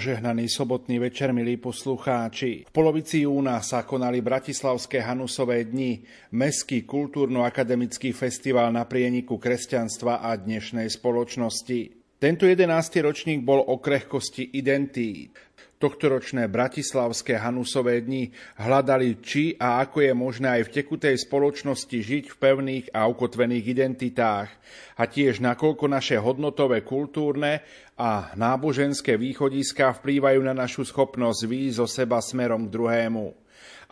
Požehnaný sobotný večer, milí poslucháči. V polovici júna sa konali Bratislavské Hanusové dni, meský kultúrno-akademický festival na prieniku kresťanstva a dnešnej spoločnosti. Tento 11. ročník bol o krehkosti identít. Tohtoročné bratislavské Hanusové dni hľadali, či a ako je možné aj v tekutej spoločnosti žiť v pevných a ukotvených identitách a tiež nakoľko naše hodnotové, kultúrne a náboženské východiska vplývajú na našu schopnosť výjsť zo seba smerom k druhému.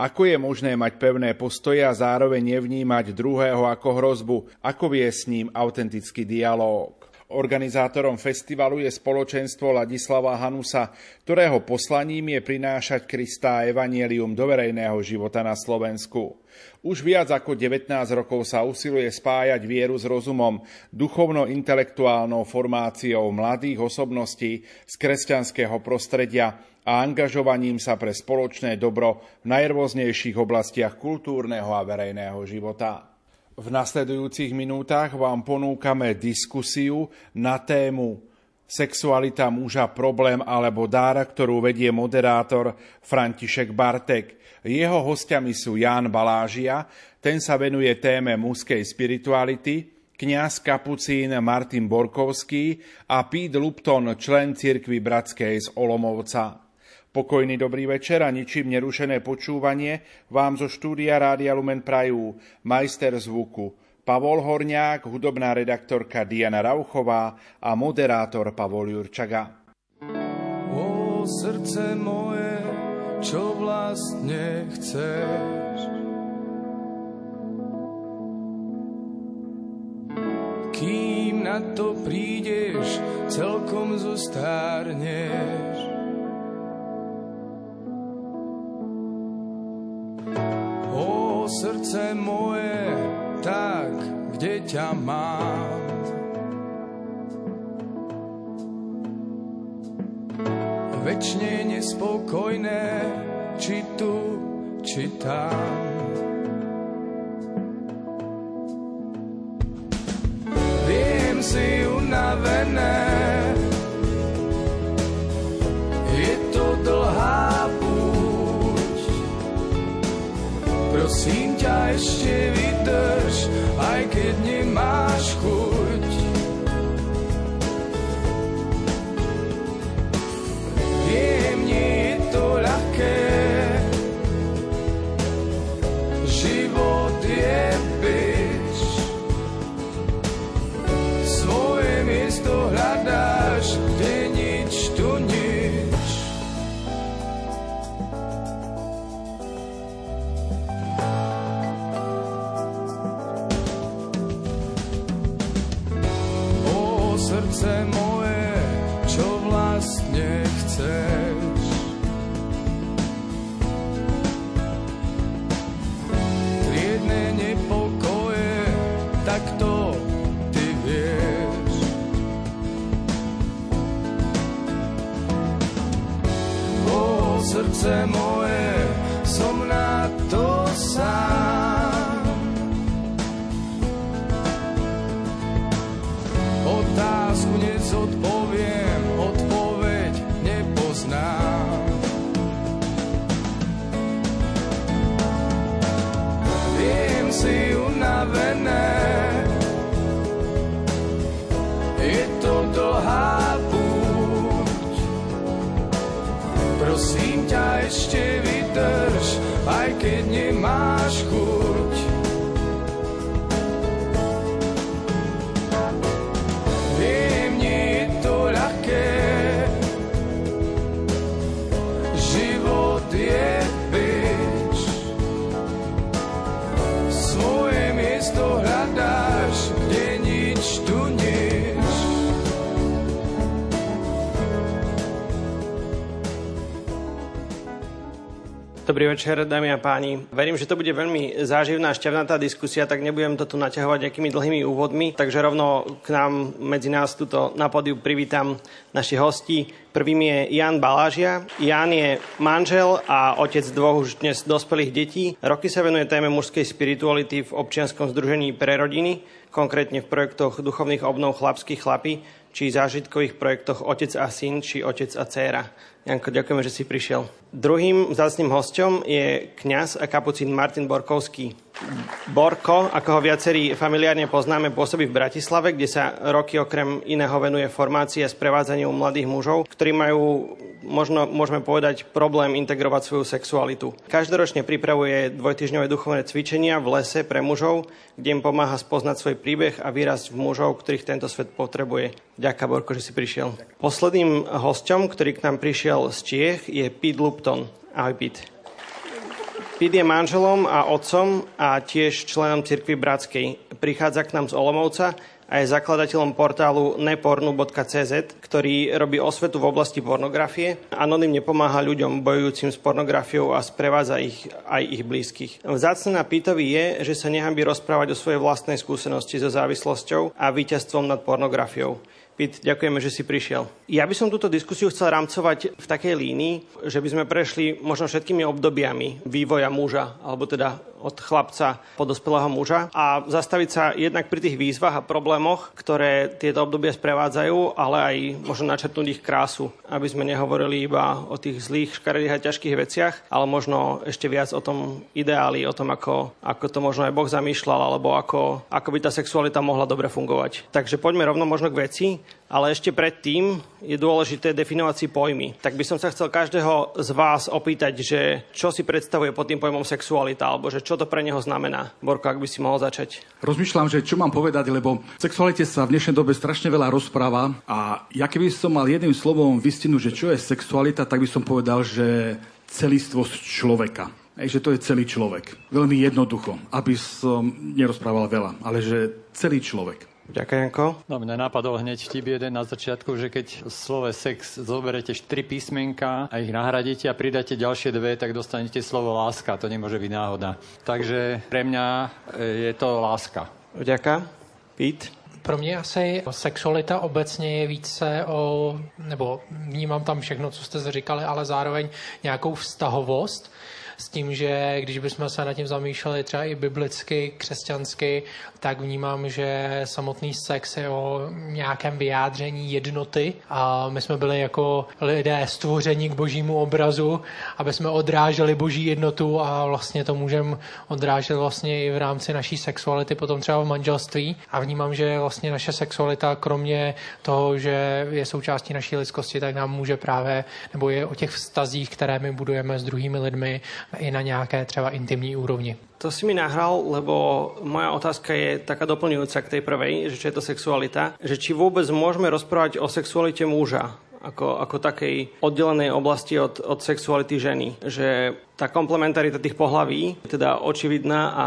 Ako je možné mať pevné postoje a zároveň nevnímať druhého ako hrozbu, ako vie s ním autentický dialóg. Organizátorom festivalu je spoločenstvo Ladislava Hanusa, ktorého poslaním je prinášať Krista a Evangelium do verejného života na Slovensku. Už viac ako 19 rokov sa usiluje spájať vieru s rozumom, duchovno-intelektuálnou formáciou mladých osobností z kresťanského prostredia a angažovaním sa pre spoločné dobro v najrôznejších oblastiach kultúrneho a verejného života. V nasledujúcich minútach vám ponúkame diskusiu na tému Sexualita muža problém alebo dára, ktorú vedie moderátor František Bartek. Jeho hostiami sú Jan Balážia, ten sa venuje téme mužskej spirituality, kňaz kapucín Martin Borkovský a Pete Lupton, člen cirkvy Bratskej z Olomovca. Pokojný dobrý večer a ničím nerušené počúvanie vám zo štúdia Rádia Lumen Prajú, majster zvuku Pavol Horňák, hudobná redaktorka Diana Rauchová a moderátor Pavol Jurčaga. O srdce moje, čo vlastne chceš? Kým na to prídeš, celkom zostárneš. Srdce moje, tak kde ťa mám. Večne nespokojné, či tu, či tam. Prosím ťa ešte vydrž, aj keď nemáš Dobrý večer, dámy a páni. Verím, že to bude veľmi záživná, šťavnatá diskusia, tak nebudem to tu naťahovať nejakými dlhými úvodmi, takže rovno k nám medzi nás tuto na podiu privítam našich hostí. Prvým je Jan Balážia. Jan je manžel a otec dvoch už dnes dospelých detí. Roky sa venuje téme mužskej spirituality v občianskom združení pre rodiny, konkrétne v projektoch duchovných obnov Chlapských chlapy, či zážitkových projektoch Otec a syn, či Otec a dcéra. Janko, ďakujeme, že si prišiel. Druhým vzácným hostom je kňaz a kapucín Martin Borkovský. Borko, ako ho viacerí familiárne poznáme, pôsobí v Bratislave, kde sa roky okrem iného venuje formácii a sprevádzaniu mladých mužov, ktorí majú, možno môžeme povedať, problém integrovať svoju sexualitu. Každoročne pripravuje dvojtyžňové duchovné cvičenia v lese pre mužov, kde im pomáha spoznať svoj príbeh a výraz v mužov, ktorých tento svet potrebuje. Ďakujem, Borko, že si prišiel. Posledným hostom, ktorý k nám prišiel z Čiech, je Pete Lupton. Ahoj, Pete. Pit je manželom a otcom a tiež členom cirkvi Bratskej. Prichádza k nám z Olomovca a je zakladateľom portálu nepornu.cz, ktorý robí osvetu v oblasti pornografie. Anonymne pomáha ľuďom bojujúcim s pornografiou a sprevádza ich aj ich blízkych. Vzácne na Pitovi je, že sa nehambí rozprávať o svojej vlastnej skúsenosti so závislosťou a víťazstvom nad pornografiou. Pit, ďakujeme, že si prišiel. Ja by som túto diskusiu chcel rámcovať v takej línii, že by sme prešli možno všetkými obdobiami vývoja muža, alebo teda od chlapca po dospelého muža a zastaviť sa jednak pri tých výzvach a problémoch, ktoré tieto obdobia sprevádzajú, ale aj možno načrtnúť ich krásu, aby sme nehovorili iba o tých zlých, škaredých a ťažkých veciach, ale možno ešte viac o tom ideáli, o tom, ako, ako to možno aj Boh zamýšľal, alebo ako, ako by tá sexualita mohla dobre fungovať. Takže poďme rovno možno k veci. Ale ešte predtým je dôležité definovať si pojmy. Tak by som sa chcel každého z vás opýtať, že čo si predstavuje pod tým pojmom sexualita, alebo že čo to pre neho znamená. Borko, ak by si mohol začať. Rozmýšľam, že čo mám povedať, lebo v sexualite sa v dnešnej dobe strašne veľa rozpráva a ja keby som mal jedným slovom vystihnúť, že čo je sexualita, tak by som povedal, že celistvosť človeka. Ej, že to je celý človek. Veľmi jednoducho, aby som nerozprával veľa, ale že celý človek. Ďakujem, Janko. No, mne napadol hneď vtip jeden na začiatku, že keď v slove sex zoberete tri písmenka a ich nahradíte a pridáte ďalšie dve, tak dostanete slovo láska. To nemôže byť náhoda. Takže pre mňa e, je to láska. Ďakujem. Pít? Pro mě asi sexualita obecně je více o, nebo vnímám tam všechno, co jste říkali, ale zároveň nějakou vztahovost s tím, že když bychom se nad tím zamýšleli třeba i biblicky, křesťansky, tak vnímám, že samotný sex je o nějakém vyjádření jednoty a my jsme byli jako lidé stvoření k božímu obrazu, aby jsme odráželi boží jednotu a vlastně to můžeme odrážet vlastně i v rámci naší sexuality, potom třeba v manželství. A vnímám, že vlastně naše sexualita, kromě toho, že je součástí naší lidskosti, tak nám může právě, nebo je o těch vztazích, které my budujeme s druhými lidmi i na nějaké třeba intimní úrovni. To si mi nahral, lebo moja otázka je taká doplňujúca k tej prvej, že čo je to sexualita, že či vôbec môžeme rozprávať o sexualite muža, ako, ako takej oddelenej oblasti od, od sexuality ženy. Že tá komplementarita tých pohlaví, teda očividná a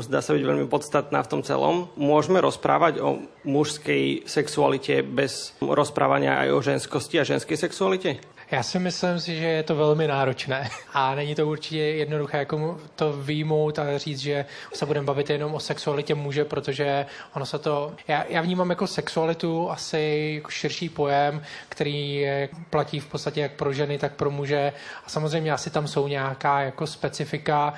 zdá sa byť veľmi podstatná v tom celom. Môžeme rozprávať o mužskej sexualite bez rozprávania aj o ženskosti a ženskej sexualite? Já si myslím si, že je to velmi náročné. A není to určitě jednoduché jako to výjmout a říct, že se budeme bavit jenom o sexualitě muže, protože ono se to... Já, já vnímám jako sexualitu asi jako širší pojem, který platí v podstatě jak pro ženy, tak pro muže. A samozřejmě asi tam jsou nějaká jako specifika,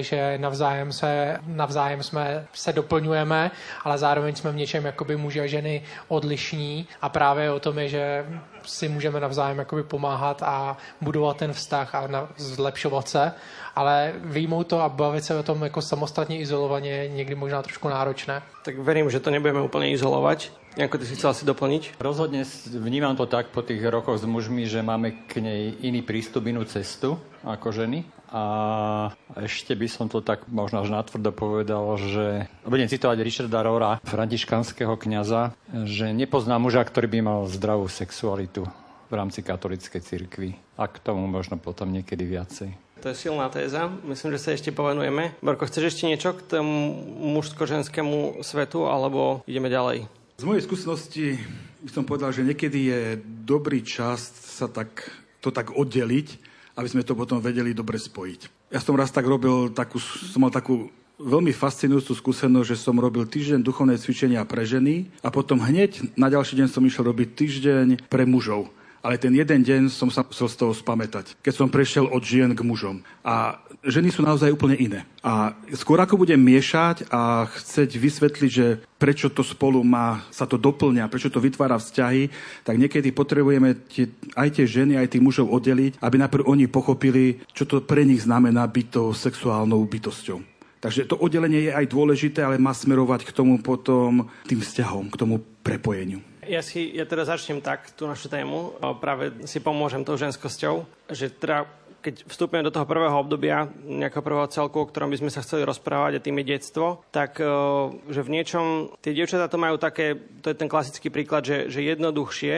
že navzájem, se, navzájem jsme se doplňujeme, ale zároveň jsme v něčem jakoby muži a ženy odlišní. A právě o tom je, že si můžeme navzájem jakoby pomáhat a budovat ten vztah a na, zlepšovat se, ale výjmout to a bavit se o tom jako samostatně izolovaně je někdy možná trošku náročné. Tak verím, že to nebudeme úplně izolovat. Ako ty si chcel asi doplniť? Rozhodne vnímam to tak po tých rokoch s mužmi, že máme k nej iný prístup, inú cestu ako ženy. A ešte by som to tak možno až natvrdo povedal, že budem citovať Richarda Rora, františkanského kniaza, že nepoznám muža, ktorý by mal zdravú sexualitu v rámci katolickej cirkvi. A k tomu možno potom niekedy viacej. To je silná téza. Myslím, že sa ešte povenujeme. Borko, chceš ešte niečo k tomu mužsko-ženskému svetu, alebo ideme ďalej? Z mojej skúsenosti by som povedal, že niekedy je dobrý čas sa tak, to tak oddeliť, aby sme to potom vedeli dobre spojiť. Ja som raz tak robil, takú, som mal takú veľmi fascinujúcu skúsenosť, že som robil týždeň duchovné cvičenia pre ženy a potom hneď na ďalší deň som išiel robiť týždeň pre mužov. Ale ten jeden deň som sa musel z toho spamätať, keď som prešiel od žien k mužom. A ženy sú naozaj úplne iné. A skôr ako budem miešať a chceť vysvetliť, že prečo to spolu má, sa to doplňa, prečo to vytvára vzťahy, tak niekedy potrebujeme tie, aj tie ženy, aj tých mužov oddeliť, aby najprv oni pochopili, čo to pre nich znamená byť tou sexuálnou bytosťou. Takže to oddelenie je aj dôležité, ale má smerovať k tomu potom tým vzťahom, k tomu prepojeniu. Ja si ja teda začnem tak tú našu tému. Práve si pomôžem tou ženskosťou, že teda keď vstúpime do toho prvého obdobia, nejakého prvého celku, o ktorom by sme sa chceli rozprávať, a tým je detstvo, tak e, že v niečom tie dievčatá to majú také, to je ten klasický príklad, že, že jednoduchšie,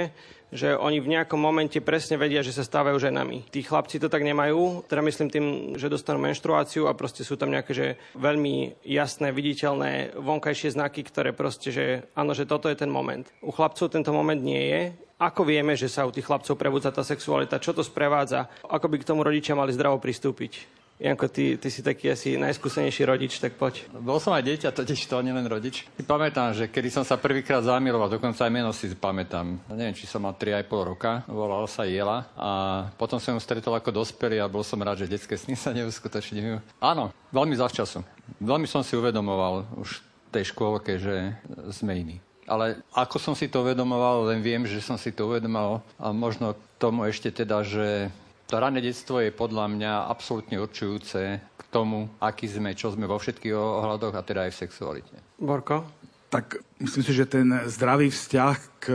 že oni v nejakom momente presne vedia, že sa stávajú ženami. Tí chlapci to tak nemajú, teda myslím tým, že dostanú menštruáciu a proste sú tam nejaké že veľmi jasné, viditeľné vonkajšie znaky, ktoré proste, že áno, že toto je ten moment. U chlapcov tento moment nie je, ako vieme, že sa u tých chlapcov prebudza tá sexualita? Čo to sprevádza? Ako by k tomu rodičia mali zdravo pristúpiť? Janko, ty, ty si taký asi najskúsenejší rodič, tak poď. Bol som aj dieťa, totiž to, nielen rodič. Si pamätám, že kedy som sa prvýkrát zamiloval, dokonca aj meno si pamätám. Neviem, či som mal 3,5 roka, volal sa Jela a potom som ju stretol ako dospelý a bol som rád, že detské sny sa neuskutočňujú. Áno, veľmi zavčasu. Veľmi som si uvedomoval už v tej škôlke, že sme iní. Ale ako som si to uvedomoval, len viem, že som si to uvedomoval a možno tomu ešte teda, že to rané detstvo je podľa mňa absolútne určujúce k tomu, aký sme, čo sme vo všetkých ohľadoch a teda aj v sexualite. Borko? Tak myslím si, že ten zdravý vzťah k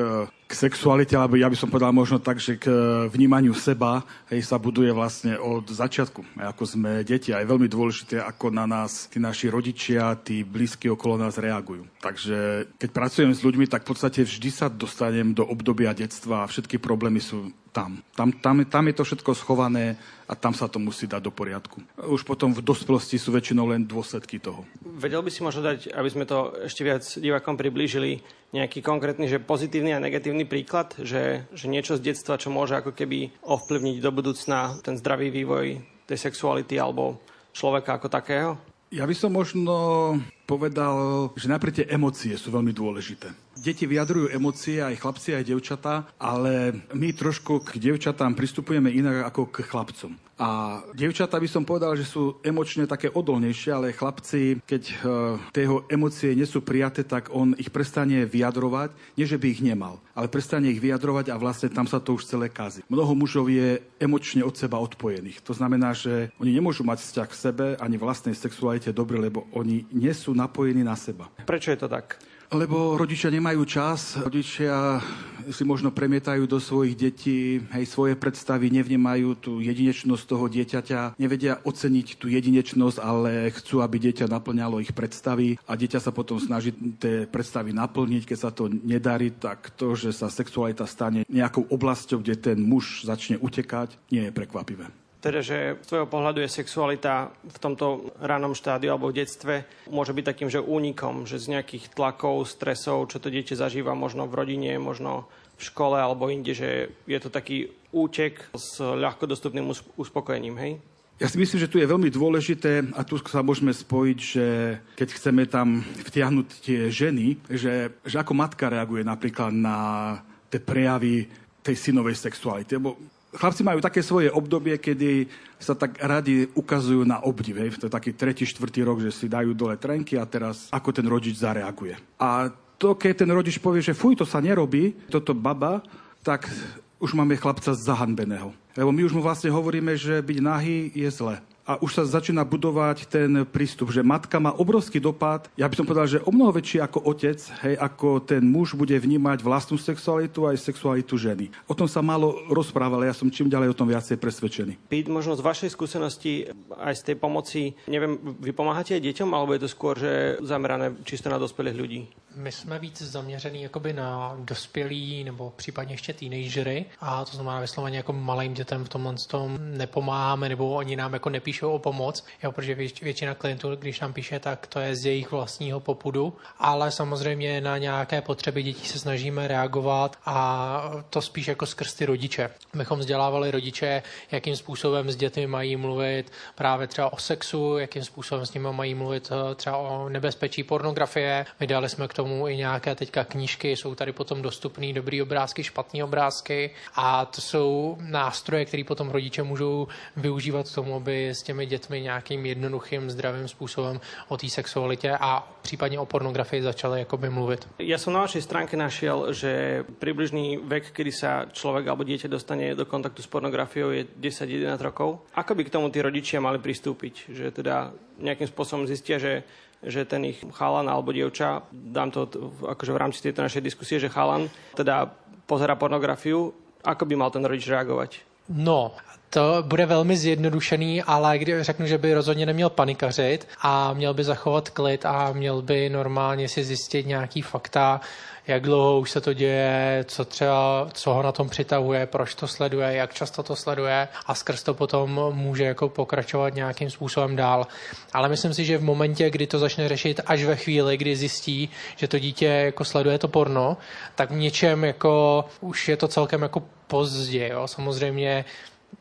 k sexualite, alebo ja by som povedal možno tak, že k vnímaniu seba hej, sa buduje vlastne od začiatku, ako sme deti. A je veľmi dôležité, ako na nás tí naši rodičia, tí blízky okolo nás reagujú. Takže keď pracujem s ľuďmi, tak v podstate vždy sa dostanem do obdobia detstva a všetky problémy sú tam. Tam, tam, tam je to všetko schované a tam sa to musí dať do poriadku. Už potom v dospelosti sú väčšinou len dôsledky toho. Vedel by si možno dať, aby sme to ešte viac divákom priblížili, nejaký konkrétny, že pozitívny a negatívny príklad, že, že niečo z detstva, čo môže ako keby ovplyvniť do budúcna ten zdravý vývoj tej sexuality alebo človeka ako takého? Ja by som možno povedal, že najprv tie emócie sú veľmi dôležité. Deti vyjadrujú emócie, aj chlapci, aj devčatá, ale my trošku k devčatám pristupujeme inak ako k chlapcom. A devčatá by som povedal, že sú emočne také odolnejšie, ale chlapci, keď tie jeho emócie nie sú prijaté, tak on ich prestane vyjadrovať. Nie, že by ich nemal, ale prestane ich vyjadrovať a vlastne tam sa to už celé kazí. Mnoho mužov je emočne od seba odpojených. To znamená, že oni nemôžu mať vzťah k sebe ani vlastnej sexualite dobre, lebo oni nie sú napojení na seba. Prečo je to tak? Lebo rodičia nemajú čas, rodičia si možno premietajú do svojich detí hej, svoje predstavy, nevnemajú tú jedinečnosť toho dieťaťa, nevedia oceniť tú jedinečnosť, ale chcú, aby dieťa naplňalo ich predstavy a dieťa sa potom snaží tie predstavy naplniť. Keď sa to nedarí, tak to, že sa sexualita stane nejakou oblasťou, kde ten muž začne utekať, nie je prekvapivé. Teda, že z tvojho pohľadu je sexualita v tomto ranom štádiu alebo v detstve môže byť takým, že únikom, že z nejakých tlakov, stresov, čo to dieťa zažíva možno v rodine, možno v škole alebo inde, že je to taký útek s ľahko dostupným uspokojením, hej? Ja si myslím, že tu je veľmi dôležité a tu sa môžeme spojiť, že keď chceme tam vtiahnuť tie ženy, že, že ako matka reaguje napríklad na tie prejavy tej synovej sexuality. Lebo chlapci majú také svoje obdobie, kedy sa tak radi ukazujú na obdiv. Hej. To je taký tretí, štvrtý rok, že si dajú dole trenky a teraz ako ten rodič zareaguje. A to, keď ten rodič povie, že fuj, to sa nerobí, toto baba, tak už máme chlapca zahanbeného. Lebo my už mu vlastne hovoríme, že byť nahý je zle a už sa začína budovať ten prístup, že matka má obrovský dopad, ja by som povedal, že o mnoho väčší ako otec, hej, ako ten muž bude vnímať vlastnú sexualitu aj sexualitu ženy. O tom sa málo rozprávalo, ja som čím ďalej o tom viacej presvedčený. Pít, možno z vašej skúsenosti aj z tej pomoci, neviem, vy pomáhate aj deťom, alebo je to skôr, že zamerané čisto na dospelých ľudí? My jsme víc zaměřený jakoby na dospělí nebo případně ještě teenagery a to znamená vysloveně jako malým dětem v tomhle tom nepomáháme nebo oni nám jako nepíšou o pomoc, jo, protože většina klientů, když nám píše, tak to je z jejich vlastního popudu, ale samozřejmě na nějaké potřeby dětí se snažíme reagovat a to spíš jako skrz ty rodiče. Bychom vzdělávali rodiče, jakým způsobem s dětmi mají mluvit právě třeba o sexu, jakým způsobem s nimi mají mluvit eh, třeba o nebezpečí pornografie. Vydali jsme k tomu i nějaké teďka knížky, jsou tady potom dostupné dobrý obrázky, špatné obrázky a to jsou nástroje, které potom rodiče můžou využívat k tomu, aby s těmi dětmi nějakým jednoduchým, zdravým způsobem o té sexualitě a případně o pornografii začali jakoby mluvit. Ja som na vašej stránke našiel, že približný vek, kedy sa človek alebo dieťa dostane do kontaktu s pornografiou je 10-11 rokov. Ako by k tomu tí rodičia mali pristúpiť? Že teda nejakým spôsobom zistia, že že ten ich chalan alebo dievča, dám to akože v rámci tejto našej diskusie, že chalan teda pozera pornografiu, ako by mal ten rodič reagovať? No, to bude velmi zjednodušený, ale když řeknu, že by rozhodně neměl panikařit a měl by zachovat klid a měl by normálně si zjistit nějaký fakta, jak dlouho už se to děje, co třeba, co ho na tom přitahuje, proč to sleduje, jak často to sleduje a skrz to potom může jako pokračovat nějakým způsobem dál. Ale myslím si, že v momentě, kdy to začne řešit až ve chvíli, kdy zjistí, že to dítě jako sleduje to porno, tak v něčem jako už je to celkem jako pozdě. Jo? Samozřejmě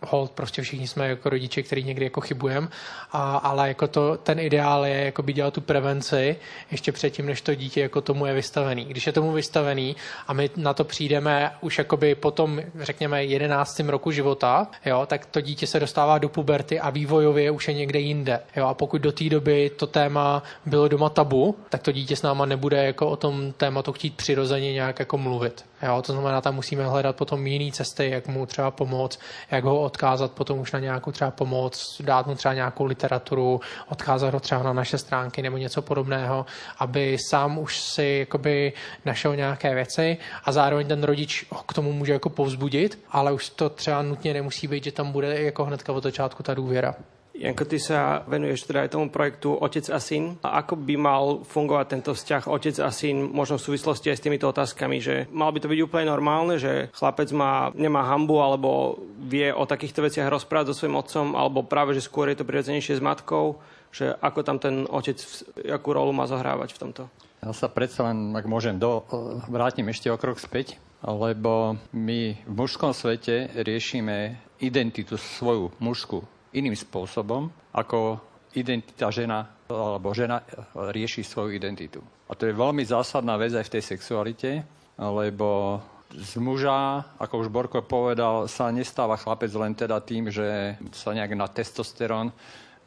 hold, prostě všichni jsme jako rodiče, který někdy jako chybujeme, a, ale jako to, ten ideál je jako by dělat tu prevenci ještě předtím, než to dítě jako tomu je vystavený. Když je tomu vystavený a my na to přijdeme už jakoby potom, řekněme, 11. roku života, jo, tak to dítě se dostává do puberty a vývojově už je někde jinde. Jo, a pokud do té doby to téma bylo doma tabu, tak to dítě s náma nebude jako o tom tématu chtít přirozeně nějak jako mluvit. Jo, to znamená, tam musíme hledat potom jiné cesty, jak mu třeba pomoct, jak ho odkázat potom už na nějakou třeba pomoc, dát mu třeba nějakou literaturu, odkázat ho třeba na naše stránky nebo něco podobného, aby sám už si jakoby našel nějaké věci a zároveň ten rodič ho k tomu může jako povzbudit, ale už to třeba nutně nemusí být, že tam bude jako hnedka od začátku ta důvěra. Janko, ty sa venuješ teda aj tomu projektu Otec a syn. A ako by mal fungovať tento vzťah Otec a syn, možno v súvislosti aj s týmito otázkami, že mal by to byť úplne normálne, že chlapec má, nemá hambu alebo vie o takýchto veciach rozprávať so svojím otcom, alebo práve, že skôr je to prirodzenejšie s matkou, že ako tam ten otec, akú rolu má zahrávať v tomto? Ja sa predsa len, ak môžem, do, vrátim ešte o krok späť, lebo my v mužskom svete riešime identitu svoju mužskú iným spôsobom, ako identita žena alebo žena rieši svoju identitu. A to je veľmi zásadná vec aj v tej sexualite, lebo z muža, ako už Borko povedal, sa nestáva chlapec len teda tým, že sa nejak na testosterón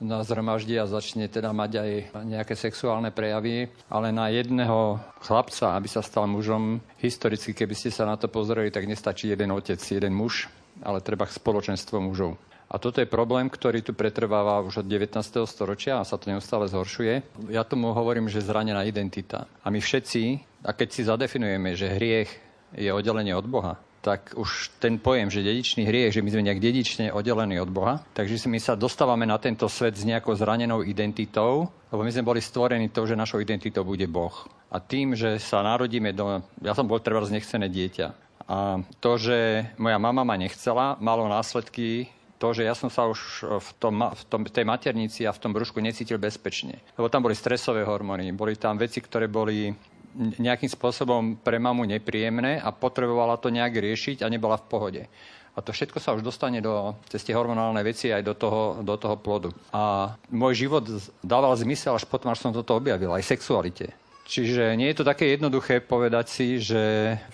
nazhromaždí a začne teda mať aj nejaké sexuálne prejavy, ale na jedného chlapca, aby sa stal mužom, historicky, keby ste sa na to pozreli, tak nestačí jeden otec, jeden muž, ale treba spoločenstvo mužov. A toto je problém, ktorý tu pretrváva už od 19. storočia a sa to neustále zhoršuje. Ja tomu hovorím, že zranená identita. A my všetci, a keď si zadefinujeme, že hriech je oddelenie od Boha, tak už ten pojem, že dedičný hriech, že my sme nejak dedične oddelení od Boha, takže my sa dostávame na tento svet s nejakou zranenou identitou, lebo my sme boli stvorení to, že našou identitou bude Boh. A tým, že sa narodíme do... Ja som bol treba nechcené dieťa. A to, že moja mama ma nechcela, malo následky to, že ja som sa už v, tom, v tom, tej maternici a v tom brúšku necítil bezpečne. Lebo tam boli stresové hormóny, boli tam veci, ktoré boli nejakým spôsobom pre mamu nepríjemné a potrebovala to nejak riešiť a nebola v pohode. A to všetko sa už dostane do cez tie hormonálne veci aj do toho, do toho plodu. A môj život dával zmysel až potom, až som toto objavil, aj sexualite. Čiže nie je to také jednoduché povedať si, že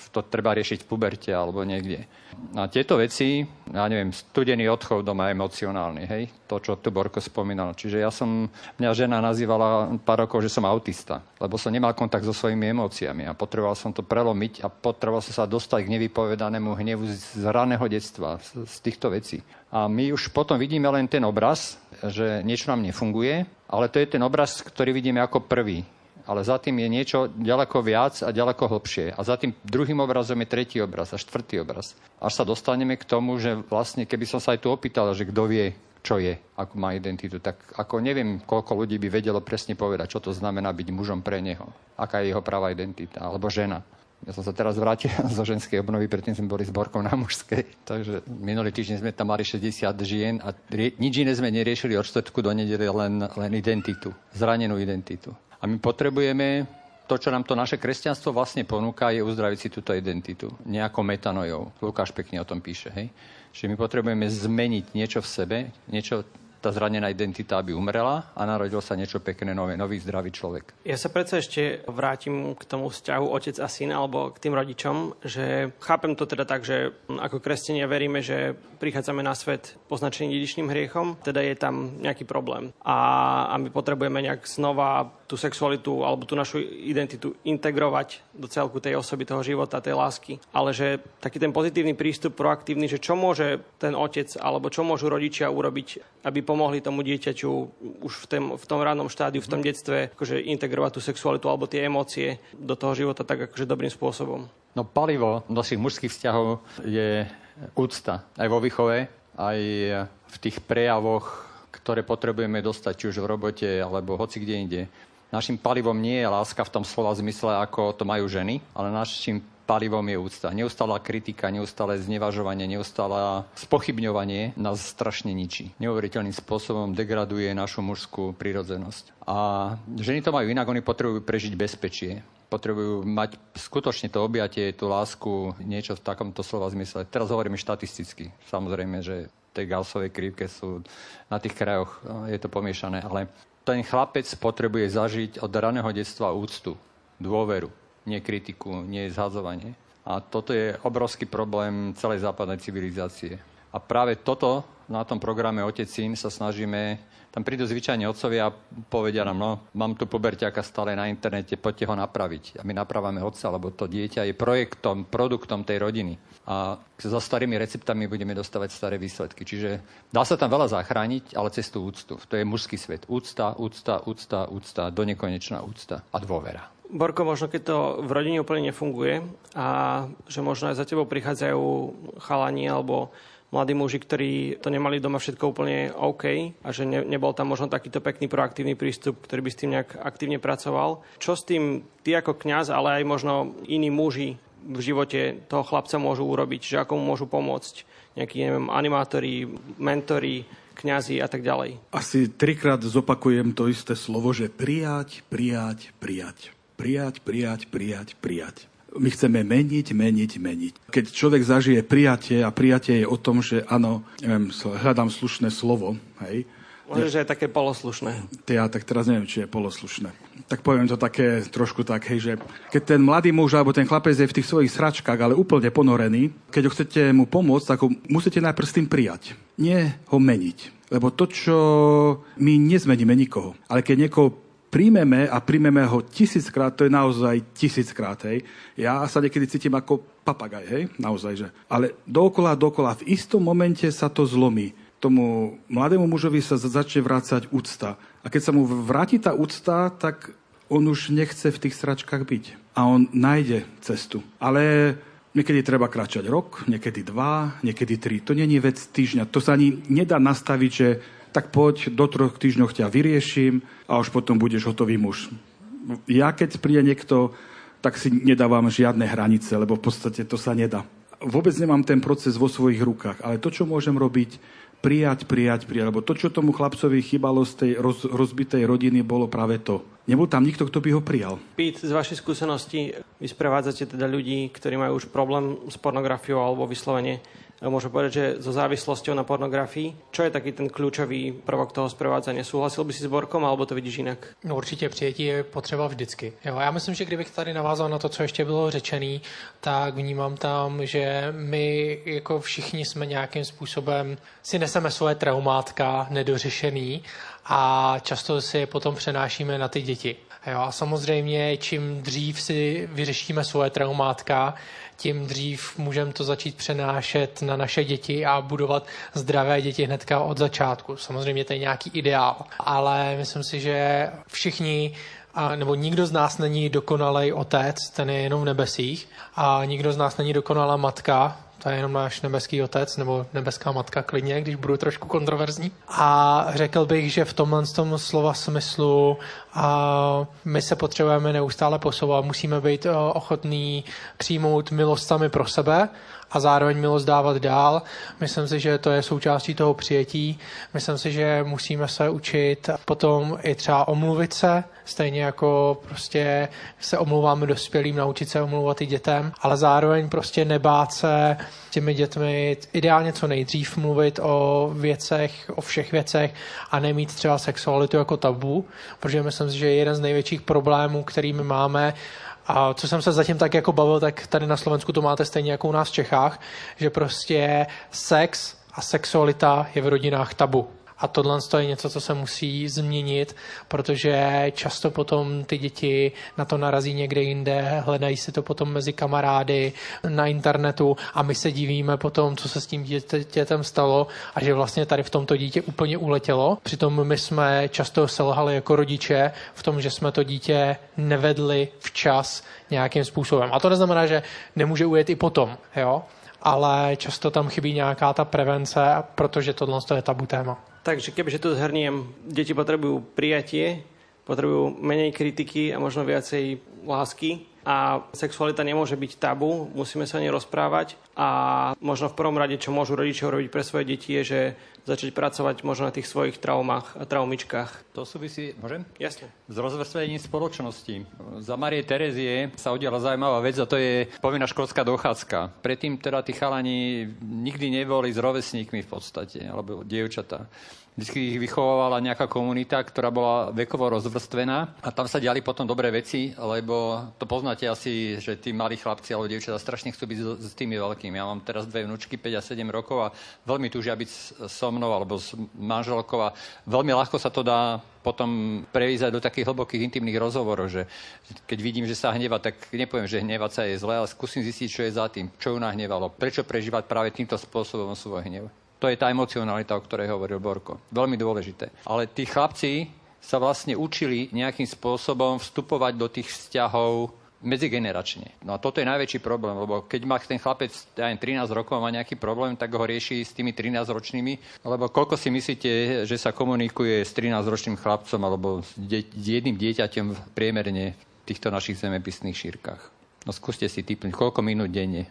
to treba riešiť v puberte alebo niekde. A tieto veci, ja neviem, studený odchov doma emocionálny, hej, to, čo tu Borko spomínal. Čiže ja som, mňa žena nazývala pár rokov, že som autista, lebo som nemal kontakt so svojimi emóciami a potreboval som to prelomiť a potreboval som sa dostať k nevypovedanému hnevu z raného detstva, z, týchto vecí. A my už potom vidíme len ten obraz, že niečo nám nefunguje, ale to je ten obraz, ktorý vidíme ako prvý ale za tým je niečo ďaleko viac a ďaleko hlbšie. A za tým druhým obrazom je tretí obraz a štvrtý obraz. Až sa dostaneme k tomu, že vlastne, keby som sa aj tu opýtal, že kto vie, čo je, ako má identitu, tak ako neviem, koľko ľudí by vedelo presne povedať, čo to znamená byť mužom pre neho. Aká je jeho práva identita, alebo žena. Ja som sa teraz vrátil zo ženskej obnovy, predtým sme boli zborkou na mužskej. Takže minulý týždeň sme tam mali 60 žien a rie- nič iné sme neriešili od štvrtku do nedele, len, len identitu, zranenú identitu. A my potrebujeme to, čo nám to naše kresťanstvo vlastne ponúka, je uzdraviť si túto identitu. Nejakou metanojou. Lukáš pekne o tom píše. Hej? Čiže my potrebujeme zmeniť niečo v sebe, niečo tá zranená identita, aby umrela a narodil sa niečo pekné, nové, nový zdravý človek. Ja sa predsa ešte vrátim k tomu vzťahu otec a syn alebo k tým rodičom, že chápem to teda tak, že ako kresťania veríme, že prichádzame na svet poznačený dedičným hriechom, teda je tam nejaký problém. A, a my potrebujeme nejak znova tú sexualitu alebo tú našu identitu integrovať do celku tej osoby, toho života, tej lásky. Ale že taký ten pozitívny prístup, proaktívny, že čo môže ten otec alebo čo môžu rodičia urobiť, aby pomohli tomu dieťaťu už v, tém, v tom rannom štádiu, v tom detstve, akože integrovať tú sexualitu alebo tie emócie do toho života tak akože dobrým spôsobom. No palivo tých mužských vzťahov je úcta. Aj vo výchove, aj v tých prejavoch, ktoré potrebujeme dostať, či už v robote, alebo hoci kde inde. Našim palivom nie je láska v tom slova zmysle, ako to majú ženy, ale našim palivom je úcta. Neustála kritika, neustále znevažovanie, neustále spochybňovanie nás strašne ničí. Neuveriteľným spôsobom degraduje našu mužskú prírodzenosť. A ženy to majú inak, oni potrebujú prežiť bezpečie potrebujú mať skutočne to objatie, tú lásku, niečo v takomto slova zmysle. Teraz hovoríme štatisticky. Samozrejme, že tej Gaussovej krivke sú na tých krajoch, je to pomiešané, ale ten chlapec potrebuje zažiť od raného detstva úctu, dôveru, nie kritiku, nie zhadzovanie. A toto je obrovský problém celej západnej civilizácie. A práve toto na tom programe Otec Syn sa snažíme tam prídu zvyčajne otcovia a povedia nám, no, mám tu poberťaka stále na internete, poďte ho napraviť. A my napravíme otca, lebo to dieťa je projektom, produktom tej rodiny. A so starými receptami budeme dostávať staré výsledky. Čiže dá sa tam veľa zachrániť, ale cez tú úctu. To je mužský svet. Úcta, úcta, úcta, úcta, do nekonečná úcta a dôvera. Borko, možno keď to v rodine úplne nefunguje a že možno aj za tebou prichádzajú chalani alebo mladí muži, ktorí to nemali doma všetko úplne OK a že ne, nebol tam možno takýto pekný proaktívny prístup, ktorý by s tým nejak aktívne pracoval. Čo s tým ty ako kňaz, ale aj možno iní muži v živote toho chlapca môžu urobiť, že ako mu môžu pomôcť nejakí, neviem, animátori, mentori, kňazi a tak ďalej. Asi trikrát zopakujem to isté slovo, že prijať, prijať, prijať. Prijať, prijať, prijať, prijať my chceme meniť, meniť, meniť. Keď človek zažije prijatie a prijatie je o tom, že áno, neviem, hľadám slušné slovo, hej, Možno, že je také poloslušné. Ja tak teraz neviem, či je poloslušné. Tak poviem to také trošku tak, hej, že keď ten mladý muž alebo ten chlapec je v tých svojich sračkách, ale úplne ponorený, keď ho chcete mu pomôcť, tak ho musíte najprv s tým prijať. Nie ho meniť. Lebo to, čo my nezmeníme nikoho, ale keď niekoho príjmeme a príjmeme ho tisíckrát, to je naozaj tisíckrát, hej. Ja sa niekedy cítim ako papagaj, hej, naozaj, že. Ale dokola, dokola, v istom momente sa to zlomí. Tomu mladému mužovi sa začne vrácať úcta. A keď sa mu vráti tá úcta, tak on už nechce v tých sračkách byť. A on nájde cestu. Ale Niekedy treba kráčať rok, niekedy dva, niekedy tri. To není vec týždňa. To sa ani nedá nastaviť, že tak poď, do troch týždňov ťa vyrieším a už potom budeš hotový muž. Ja keď príde niekto, tak si nedávam žiadne hranice, lebo v podstate to sa nedá. Vôbec nemám ten proces vo svojich rukách, ale to, čo môžem robiť, prijať, prijať, prijať. Lebo to, čo tomu chlapcovi chýbalo z tej roz, rozbitej rodiny, bolo práve to. Nebol tam nikto, kto by ho prijal. Pít, z vašej skúsenosti, vy sprevádzate teda ľudí, ktorí majú už problém s pornografiou alebo vyslovene môžem povedať, že so závislosťou na pornografii. Čo je taký ten kľúčový prvok toho sprevádzania? Súhlasil by si s Borkom, alebo to vidíš jinak? No určitě přijetí je potřeba vždycky. Jo, já myslím, že kdybych tady navázal na to, co ještě bylo řečený, tak vnímám tam, že my jako všichni jsme nějakým způsobem si neseme svoje traumátka nedořešený a často si je potom přenášíme na ty děti. Jo, a samozřejmě, čím dřív si vyřešíme svoje traumátka, tím dřív můžeme to začít přenášet na naše děti a budovat zdravé děti hnedka od začátku. Samozřejmě to je nějaký ideál, ale myslím si, že všichni a, nebo nikdo z nás není dokonalý otec, ten je jenom v nebesích a nikdo z nás není dokonalá matka, to je jenom náš nebeský otec nebo nebeská matka klidně, když budu trošku kontroverzní. A řekl bych, že v tomhle tom slova smyslu a my se potřebujeme neustále posouvat, musíme být eh, ochotní přijmout milost sami pro sebe a zároveň milost dávat dál. Myslím si, že to je součástí toho přijetí. Myslím si, že musíme se učit potom i třeba omluvit se, stejně jako prostě se omluváme dospělým, naučit se omluvat i dětem, ale zároveň prostě nebát se těmi dětmi ideálně co nejdřív mluvit o věcech, o všech věcech a nemít třeba sexualitu jako tabu, protože myslím si, že jeden z největších problémů, který my máme, a co jsem se zatím tak jako bavil, tak tady na Slovensku to máte stejně jako u nás v Čechách, že prostě sex a sexualita je v rodinách tabu. A tohle je něco, co se musí změnit, protože často potom ty děti na to narazí někde jinde, hledají si to potom mezi kamarády na internetu a my se divíme potom, co se s tím dětem stalo a že vlastně tady v tomto dítě úplně uletělo. Přitom my jsme často selhali jako rodiče v tom, že jsme to dítě nevedli včas nějakým způsobem. A to neznamená, že nemůže ujet i potom, jo? ale často tam chybí nějaká ta prevence, protože tohle je tabu téma. Takže kebyže to zhrniem, deti potrebujú prijatie, potrebujú menej kritiky a možno viacej lásky a sexualita nemôže byť tabu, musíme sa o nej rozprávať a možno v prvom rade, čo môžu rodičia robiť pre svoje deti, je, že začať pracovať možno na tých svojich traumách a traumičkách. To súvisí, môžem? Jasne. S rozvrstvením spoločnosti. Za Marie Terezie sa udiala zaujímavá vec a to je povinná školská dochádzka. Predtým teda tí chalani nikdy neboli s rovesníkmi v podstate, alebo dievčatá. Vždy ich vychovávala nejaká komunita, ktorá bola vekovo rozvrstvená a tam sa diali potom dobré veci, lebo to poznáte asi, že tí malí chlapci alebo dievčatá strašne chcú byť s tými veľkými. Ja mám teraz dve vnúčky, 5 a 7 rokov a veľmi túžia byť so mnou alebo s manželkou a veľmi ľahko sa to dá potom prevízať do takých hlbokých intimných rozhovorov, že keď vidím, že sa hneva, tak nepoviem, že hnevať sa je zlé, ale skúsim zistiť, čo je za tým, čo ju nahnevalo, prečo prežívať práve týmto spôsobom svoj hnev. To je tá emocionalita, o ktorej hovoril Borko. Veľmi dôležité. Ale tí chlapci sa vlastne učili nejakým spôsobom vstupovať do tých vzťahov medzigeneračne. No a toto je najväčší problém, lebo keď má ten chlapec ja 13 rokov má nejaký problém, tak ho rieši s tými 13-ročnými, lebo koľko si myslíte, že sa komunikuje s 13-ročným chlapcom alebo s, de- jedným dieťaťom priemerne v týchto našich zemepisných šírkach. No skúste si typnúť, koľko minút denne?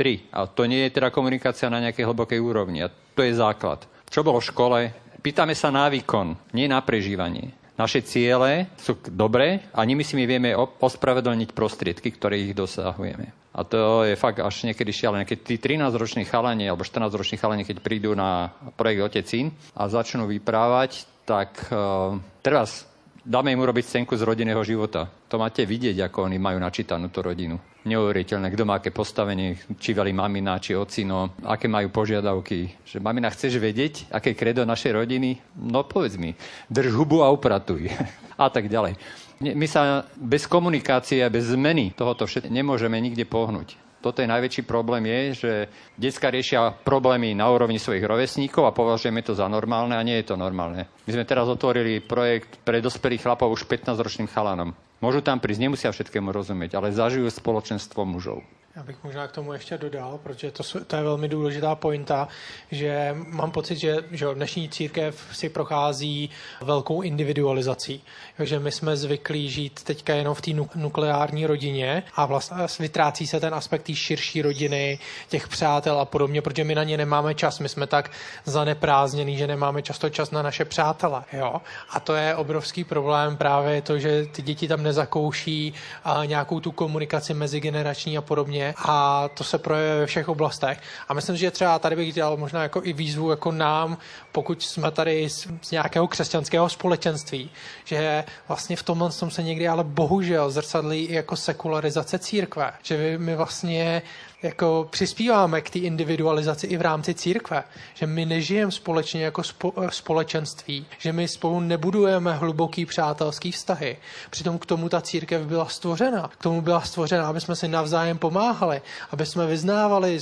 Tri. 3. A to nie je teda komunikácia na nejakej hlbokej úrovni. A to je základ. Čo bolo v škole? Pýtame sa na výkon, nie na prežívanie. Naše ciele sú dobré a nimi si my vieme ospravedlniť prostriedky, ktoré ich dosahujeme. A to je fakt až niekedy šialené. Keď tí 13-roční chalani alebo 14-roční chalani, keď prídu na projekt Otecín a začnú vyprávať, tak uh, teraz dáme im urobiť scénku z rodinného života. To máte vidieť, ako oni majú načítanú tú rodinu. Neuveriteľné, kto má aké postavenie, či veľi mamina, či ocino, aké majú požiadavky. Že mamina, chceš vedieť, aké kredo našej rodiny? No povedz mi, drž hubu a upratuj. a tak ďalej. My sa bez komunikácie a bez zmeny tohoto všetko nemôžeme nikde pohnúť. Toto je najväčší problém je, že detská riešia problémy na úrovni svojich rovesníkov a považujeme to za normálne a nie je to normálne. My sme teraz otvorili projekt pre dospelých chlapov už 15-ročným chalanom. Môžu tam prísť, nemusia všetkému rozumieť, ale zažijú spoločenstvo mužov. Já bych možná k tomu ještě dodal, protože to, to je velmi důležitá pointa, že mám pocit, že, že dnešní církev si prochází velkou individualizací. Takže my jsme zvyklí žít teďka jenom v té nukleární rodině a vlastně vytrácí se ten aspekt té širší rodiny, těch přátel a podobně, protože my na ně nemáme čas. My jsme tak zaneprázdnění, že nemáme často čas na naše přátele. Jo? A to je obrovský problém právě to, že ty děti tam nezakouší nějakou tu komunikaci mezigenerační a podobně a to se projevuje ve všech oblastech. A myslím, že třeba tady bych dělal možná jako i výzvu jako nám, pokud jsme tady z, z nějakého křesťanského společenství, že vlastně v tomhle tom se někdy ale bohužel zrcadlí i jako sekularizace církve. Že my vlastně jako přispíváme k té individualizaci i v rámci církve, že my nežijeme společně jako spo, společenství, že my spolu nebudujeme hluboký přátelský vztahy. Přitom k tomu ta církev byla stvořena. K tomu byla stvořena, aby jsme si navzájem pomáhali, aby jsme vyznávali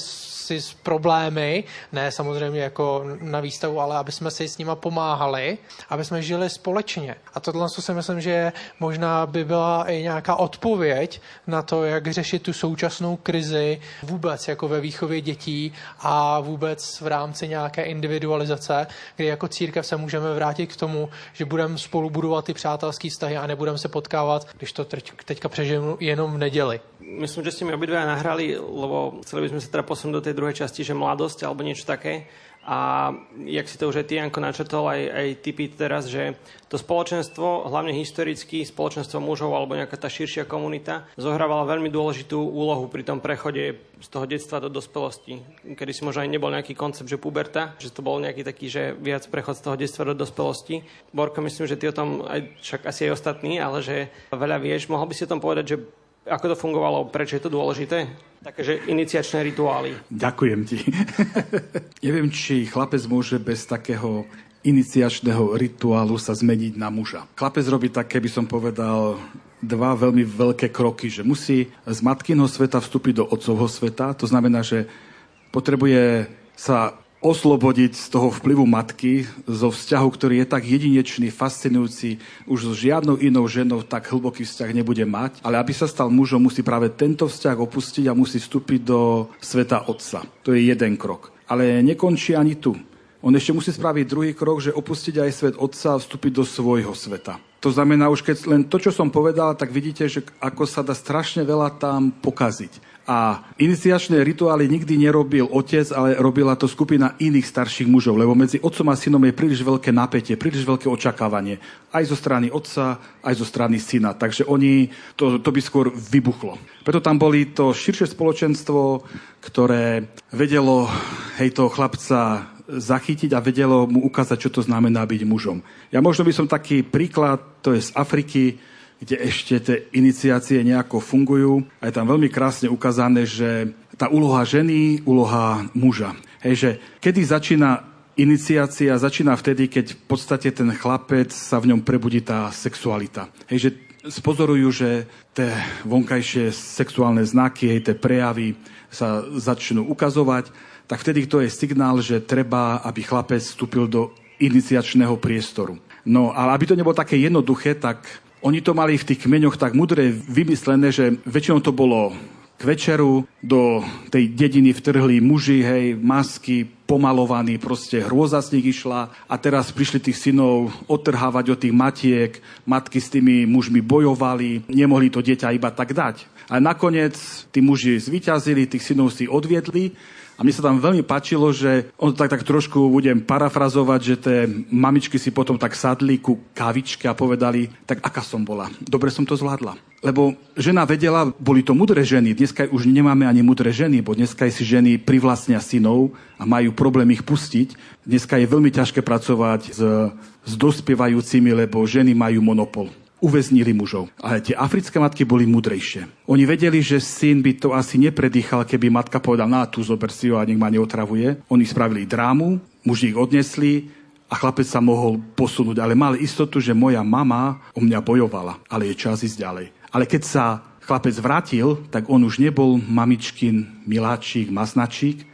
si s problémy, ne samozřejmě jako na výstavu, ale aby jsme si s nima pomáhali, aby jsme žili společně. A tohle si myslím, že možná by byla i nějaká odpověď na to, jak řešit tu současnou krizi vůbec jako ve výchově dětí a vůbec v rámci nějaké individualizace, kdy jako církev se můžeme vrátit k tomu, že budeme spolu budovat ty přátelské vztahy a nebudeme se potkávat, když to teďka přežijeme jenom v neděli. Myslím, že ste mi obidva nahrali, lebo chceli by sa teda posunúť do tej druhej časti, že mladosť alebo niečo také. A jak si to už aj ty, Janko, načrtol, aj, aj typy teraz, že to spoločenstvo, hlavne historicky, spoločenstvo mužov alebo nejaká tá širšia komunita, zohrávala veľmi dôležitú úlohu pri tom prechode z toho detstva do dospelosti. Kedy si možno aj nebol nejaký koncept, že puberta, že to bol nejaký taký, že viac prechod z toho detstva do dospelosti. Borko, myslím, že ty o tom, aj, však asi aj ostatní, ale že veľa vieš. Mohol by si o tom povedať, že ako to fungovalo, prečo je to dôležité? Takže iniciačné rituály. Ďakujem ti. Neviem, či chlapec môže bez takého iniciačného rituálu sa zmeniť na muža. Chlapec robí také, by som povedal, dva veľmi veľké kroky, že musí z matkinho sveta vstúpiť do otcovho sveta. To znamená, že potrebuje sa oslobodiť z toho vplyvu matky, zo vzťahu, ktorý je tak jedinečný, fascinujúci, už so žiadnou inou ženou tak hlboký vzťah nebude mať, ale aby sa stal mužom, musí práve tento vzťah opustiť a musí vstúpiť do sveta otca. To je jeden krok. Ale nekončí ani tu. On ešte musí spraviť druhý krok, že opustiť aj svet otca a vstúpiť do svojho sveta. To znamená, už keď len to, čo som povedal, tak vidíte, že ako sa dá strašne veľa tam pokaziť. A iniciačné rituály nikdy nerobil otec, ale robila to skupina iných starších mužov, lebo medzi otcom a synom je príliš veľké napätie, príliš veľké očakávanie. Aj zo strany otca, aj zo strany syna. Takže oni, to, to by skôr vybuchlo. Preto tam boli to širšie spoločenstvo, ktoré vedelo hej, toho chlapca zachytiť a vedelo mu ukázať, čo to znamená byť mužom. Ja možno by som taký príklad, to je z Afriky, kde ešte tie iniciácie nejako fungujú. A je tam veľmi krásne ukázané, že tá úloha ženy, úloha muža. Hej, že kedy začína iniciácia, začína vtedy, keď v podstate ten chlapec sa v ňom prebudí tá sexualita. Hej, že spozorujú, že tie vonkajšie sexuálne znaky, hej, tie prejavy sa začnú ukazovať, tak vtedy to je signál, že treba, aby chlapec vstúpil do iniciačného priestoru. No, ale aby to nebolo také jednoduché, tak oni to mali v tých kmeňoch tak mudre vymyslené, že väčšinou to bolo k večeru do tej dediny vtrhli muži, hej, masky, pomalovaní, proste hrôza z nich išla a teraz prišli tých synov odtrhávať od tých matiek, matky s tými mužmi bojovali, nemohli to dieťa iba tak dať. A nakoniec tí muži zvyťazili, tých synov si odviedli a mne sa tam veľmi páčilo, že on tak, tak trošku budem parafrazovať, že tie mamičky si potom tak sadli ku kavičke a povedali, tak aká som bola. Dobre som to zvládla. Lebo žena vedela, boli to mudré ženy. Dneska už nemáme ani mudré ženy, bo dneska si ženy privlastnia synov a majú problém ich pustiť. Dneska je veľmi ťažké pracovať s, s dospievajúcimi, lebo ženy majú monopol uväznili mužov. Ale tie africké matky boli múdrejšie. Oni vedeli, že syn by to asi nepredýchal, keby matka povedala, na tu zober si ho a nech ma neotravuje. Oni spravili drámu, muži ich odnesli a chlapec sa mohol posunúť, ale mal istotu, že moja mama o mňa bojovala, ale je čas ísť ďalej. Ale keď sa chlapec vrátil, tak on už nebol mamičkin, miláčik, masnačík,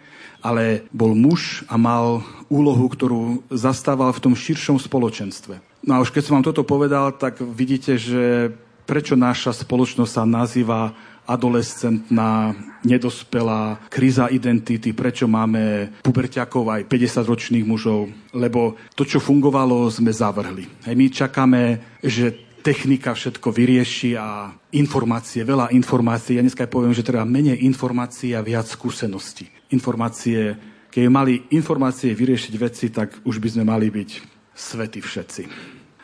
ale bol muž a mal úlohu, ktorú zastával v tom širšom spoločenstve. No a už keď som vám toto povedal, tak vidíte, že prečo naša spoločnosť sa nazýva adolescentná, nedospelá, kríza identity, prečo máme puberťakov aj 50-ročných mužov, lebo to, čo fungovalo, sme zavrhli. Hej, my čakáme, že technika všetko vyrieši a informácie, veľa informácií. Ja dneska poviem, že treba menej informácií a viac skúseností. Informácie, keď mali informácie vyriešiť veci, tak už by sme mali byť svety všetci.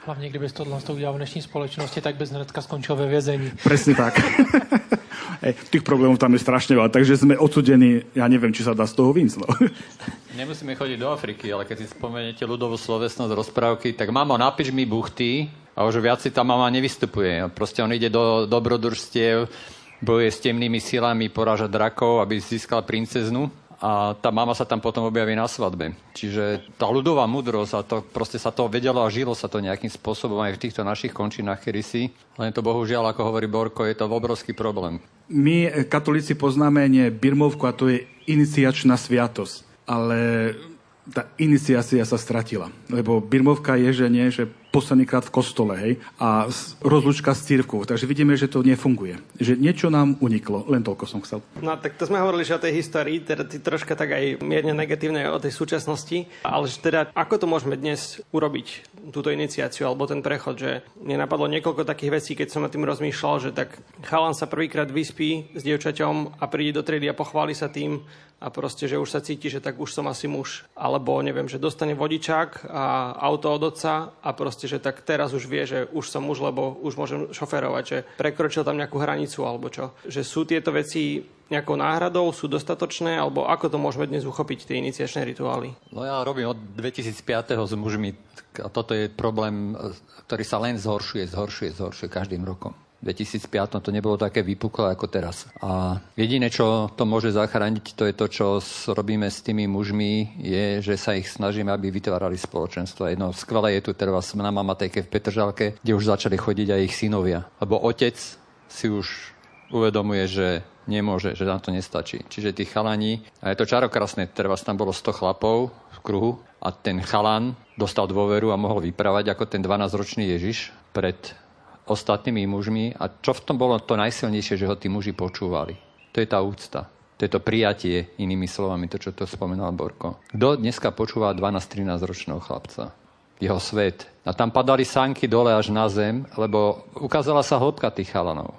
Hlavně, kdyby tohle to udělal v dnešní společnosti, tak bys hnedka skončil ve vězení. Presne tak. Ej, tých problémov tam je strašne veľa, takže sme odsudení, ja neviem, či sa dá z toho vynsť. No. Nemusíme chodiť do Afriky, ale keď si spomeniete ľudovú slovesnosť rozprávky, tak mamo, napíš mi buchty a už viac si tá mama nevystupuje. Proste on ide do dobrodružstiev, bojuje s temnými silami, poráža drakov, aby získal princeznu a tá mama sa tam potom objaví na svadbe. Čiže tá ľudová múdrosť a to proste sa to vedelo a žilo sa to nejakým spôsobom aj v týchto našich končinách kedysi. Len to bohužiaľ, ako hovorí Borko, je to obrovský problém. My, katolíci, poznáme nie birmovku a to je iniciačná sviatosť. Ale tá iniciácia sa stratila. Lebo birmovka je, že nie, že poslednýkrát v kostole, hej, a rozlučka s církvou. Takže vidíme, že to nefunguje. Že niečo nám uniklo. Len toľko som chcel. No tak to sme hovorili že o tej histórii, teda ty troška tak aj mierne negatívne o tej súčasnosti, ale že teda ako to môžeme dnes urobiť, túto iniciáciu alebo ten prechod, že mne napadlo niekoľko takých vecí, keď som nad tým rozmýšľal, že tak chalan sa prvýkrát vyspí s dievčaťom a príde do triedy a pochváli sa tým, a proste, že už sa cíti, že tak už som asi muž. Alebo neviem, že dostane vodičák a auto od otca a proste, že tak teraz už vie, že už som muž, lebo už môžem šoferovať, že prekročil tam nejakú hranicu alebo čo. Že sú tieto veci nejakou náhradou, sú dostatočné, alebo ako to môžeme dnes uchopiť, tie iniciačné rituály? No ja robím od 2005. s mužmi a toto je problém, ktorý sa len zhoršuje, zhoršuje, zhoršuje každým rokom. 2005 to nebolo také vypuklé ako teraz. A jediné, čo to môže zachrániť, to je to, čo robíme s tými mužmi, je, že sa ich snažíme, aby vytvárali spoločenstvo. Jedno skvelé je tu teraz na mamatejke v Petržalke, kde už začali chodiť aj ich synovia. Lebo otec si už uvedomuje, že nemôže, že nám to nestačí. Čiže tí chalani, a je to čarokrasné, teraz tam bolo 100 chlapov v kruhu a ten chalan dostal dôveru a mohol vyprávať ako ten 12-ročný Ježiš pred ostatnými mužmi a čo v tom bolo to najsilnejšie, že ho tí muži počúvali. To je tá úcta. To je to prijatie, inými slovami, to, čo to spomenul Borko. Kto dneska počúva 12-13 ročného chlapca? Jeho svet. A tam padali sánky dole až na zem, lebo ukázala sa hĺbka tých chalanov.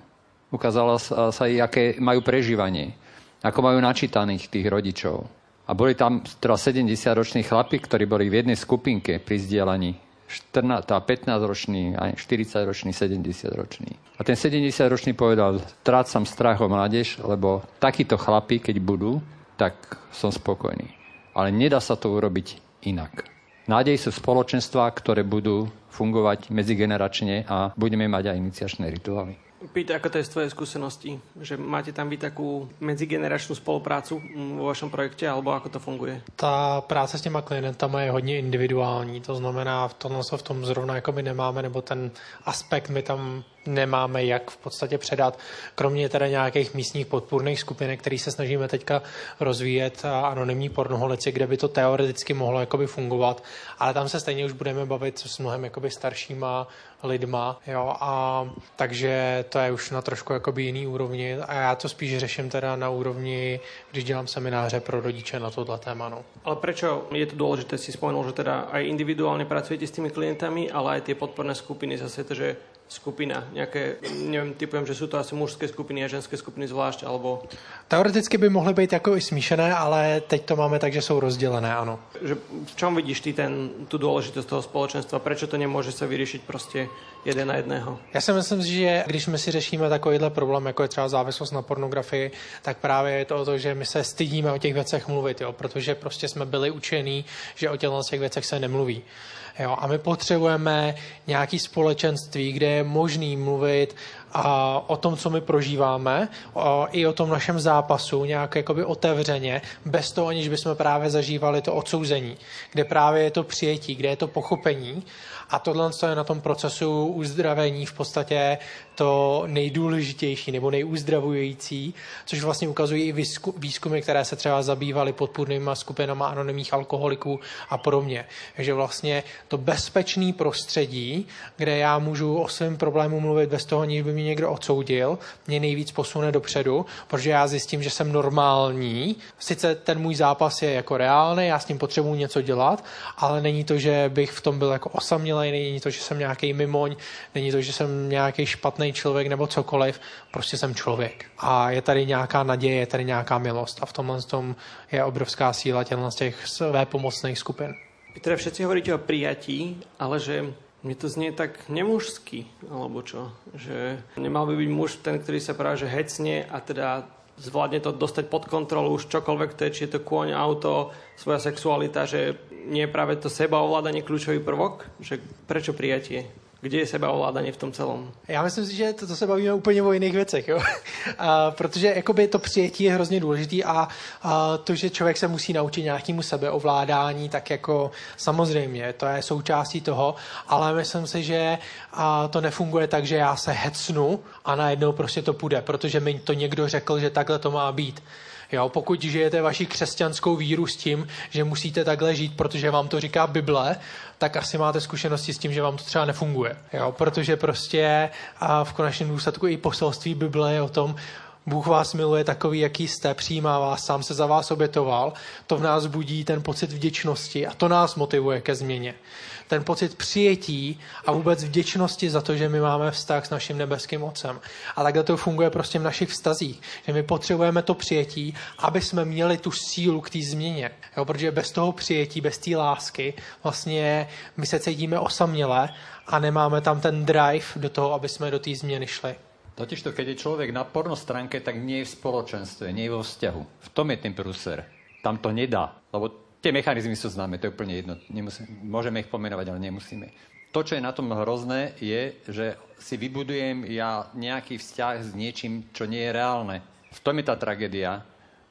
Ukázala sa, sa aké majú prežívanie. Ako majú načítaných tých rodičov. A boli tam teda 70-roční chlapi, ktorí boli v jednej skupinke pri zdieľaní 14, 15-ročný, 40-ročný, 70-ročný. A ten 70-ročný povedal, trácam strach o mládež, lebo takíto chlapi, keď budú, tak som spokojný. Ale nedá sa to urobiť inak. Nádej sú spoločenstva, ktoré budú fungovať medzigeneračne a budeme mať aj iniciačné rituály. Pýta, ako to je z tvojej skúsenosti? Že máte tam vy takú medzigeneračnú spoluprácu vo vašom projekte, alebo ako to funguje? Ta práce s těma klientama je hodně individuální, to znamená, v tom, v tom zrovna jakoby nemáme, nebo ten aspekt my tam nemáme jak v podstatě předat, kromě teda nějakých místních podpůrných skupinek, který se snažíme teďka rozvíjet a anonymní pornoholici, kde by to teoreticky mohlo jakoby fungovat, ale tam se stejně už budeme bavit s mnohem jakoby staršíma lidma, jo, a takže to je už na trošku jakoby jiný úrovni a já to spíš řeším teda na úrovni, když dělám semináře pro rodiče na tohle téma, no. Ale prečo je to dôležité? Si spomenul, že teda aj individuálne pracujete s tými klientami, ale aj tie podporné skupiny zase že skupina, nejaké, neviem, typujem, že sú to asi mužské skupiny a ženské skupiny zvlášť, alebo... Teoreticky by mohly být jako i smíšené, ale teď to máme tak, že jsou rozdělené, ano. Že v čom vidíš ty ten, tu dôležitosť toho spoločenstva? Prečo to nemôže sa vyriešiť prostě jeden na jedného? Já si myslím, že když my si řešíme takovýhle problém, jako je třeba závislost na pornografii, tak právě je to o to, že my se stydíme o těch věcech mluvit, jo, protože prostě jsme byli učení, že o těch věcech se nemluví. Jo? A my potřebujeme nějaký společenství, kde je možný mluvit a o tom, co my prožíváme, o, i o tom našem zápasu nějak jakoby otevřeně, bez toho, aniž bychom právě zažívali to odsouzení, kde právě je to přijetí, kde je to pochopení a tohle je na tom procesu uzdravení v podstatě to nejdůležitější nebo nejuzdravující, což vlastně ukazují i výzkumy, které se třeba zabývaly podpůrnýma skupinama anonymních alkoholiků a podobně. Takže vlastně to bezpečné prostředí, kde já můžu o svém problému mluvit bez toho, aniž by mě někdo odsoudil, mě nejvíc posune dopředu, protože já zjistím, že jsem normální. Sice ten můj zápas je jako reálný, já s tím potřebuji něco dělat, ale není to, že bych v tom byl jako osamělý, není to, že jsem nějaký mimoň, není to, že jsem nějaký špatný člověk nebo cokoliv, prostě jsem člověk. A je tady nějaká naděje, je tady nějaká milost a v tomhle tom je obrovská síla těchto z těch své pomocných skupin. Teda všetci hovoríte o prijatí, ale že mne to znie tak nemužsky, alebo čo? Že nemal by byť muž ten, ktorý sa práve že hecne a teda zvládne to dostať pod kontrolu už čokoľvek to je, či je to kôň, auto, svoja sexualita, že nie je práve to seba ovládanie kľúčový prvok? Že prečo prijatie? kde je sebeovládání v tom celom? Já myslím si, že to, to se bavíme úplně o jiných věcech, jo? A, protože jakoby to přijetí je hrozně důležitý a, a to, že člověk se musí naučit nějakému sebeovládání, tak jako samozřejmě, to je součástí toho, ale myslím si, že a to nefunguje tak, že já se hecnu a najednou prostě to půjde, protože mi to někdo řekl, že takhle to má být. Jo, pokud žijete vaši křesťanskou víru s tím, že musíte takhle žít, protože vám to říká Bible, tak asi máte zkušenosti s tím, že vám to třeba nefunguje. Jo, protože prostě a v konečném důsledku i poselství Bible je o tom, Bůh vás miluje takový, jaký jste, přijímá vás, sám se za vás obětoval. To v nás budí ten pocit vděčnosti a to nás motivuje ke změně ten pocit přijetí a vůbec vděčnosti za to, že my máme vztah s naším nebeským Otcem. A takhle to funguje prostě v našich vztazích, že my potřebujeme to přijetí, aby jsme měli tu sílu k té změně. Jo, protože bez toho přijetí, bez té lásky, vlastně my se cítíme osaměle a nemáme tam ten drive do toho, aby jsme do té změny šli. Totiž to, keď je človek na porno stránke, tak nie je v spoločenstve, nie je vo vzťahu. V tom je ten prúser. Tam to nedá, lebo Tie mechanizmy sú známe, to je úplne jedno. Nemusím, môžeme ich pomenovať, ale nemusíme. To, čo je na tom hrozné, je, že si vybudujem ja nejaký vzťah s niečím, čo nie je reálne. V tom je tá tragédia,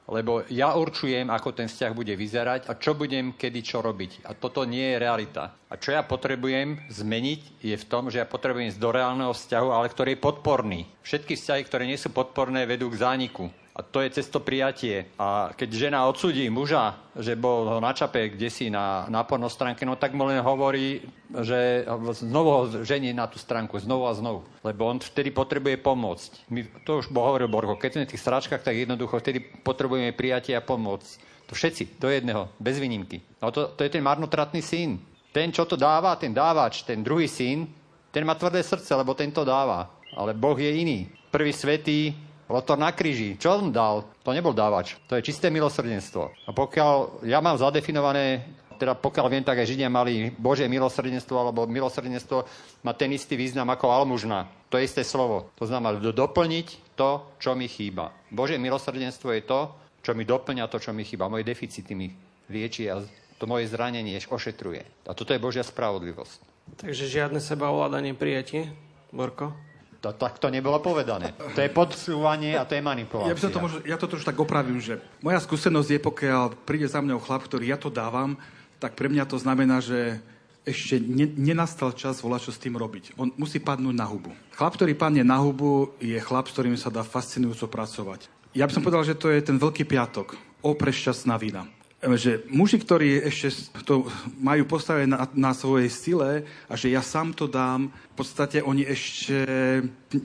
lebo ja určujem, ako ten vzťah bude vyzerať a čo budem kedy čo robiť. A toto nie je realita. A čo ja potrebujem zmeniť, je v tom, že ja potrebujem ísť do reálneho vzťahu, ale ktorý je podporný. Všetky vzťahy, ktoré nie sú podporné, vedú k zániku. To je cesto prijatie. A keď žena odsudí muža, že bol ho na čape kde si na, na pornostránke, no tak mu len hovorí, že znovu ho žení na tú stránku, znovu a znovu. Lebo on vtedy potrebuje pomôcť. My, to už hovoril Borko, keď sme v tých sračkách, tak jednoducho vtedy potrebujeme prijatie a pomôcť. To všetci, do jedného, bez výnimky. No to, to je ten marnotratný syn. Ten, čo to dáva, ten dávač, ten druhý syn, ten má tvrdé srdce, lebo ten to dáva. Ale Boh je iný. Prvý svetý Lotor na kríži. Čo on dal? To nebol dávač. To je čisté milosrdenstvo. A pokiaľ ja mám zadefinované teda pokiaľ viem, tak aj Židia mali Božie milosrdenstvo, alebo milosrdenstvo má ten istý význam ako almužna. To je isté slovo. To znamená doplniť to, čo mi chýba. Božie milosrdenstvo je to, čo mi doplňa to, čo mi chýba. Moje deficity mi lieči a to moje zranenie ošetruje. A toto je Božia spravodlivosť. Takže žiadne sebaovládanie prijatie, Borko? To, tak to nebolo povedané. To je podsúvanie a to je manipulácia. Ja, by to možno, ja to trošku tak opravím, že moja skúsenosť je, pokiaľ príde za mňou chlap, ktorý ja to dávam, tak pre mňa to znamená, že ešte ne, nenastal čas volať, čo s tým robiť. On musí padnúť na hubu. Chlap, ktorý padne na hubu, je chlap, s ktorým sa dá fascinujúco pracovať. Ja by som povedal, že to je ten veľký piatok. O prešťastná vína že muži, ktorí ešte to majú postavené na, na svojej sile a že ja sám to dám, v podstate oni ešte...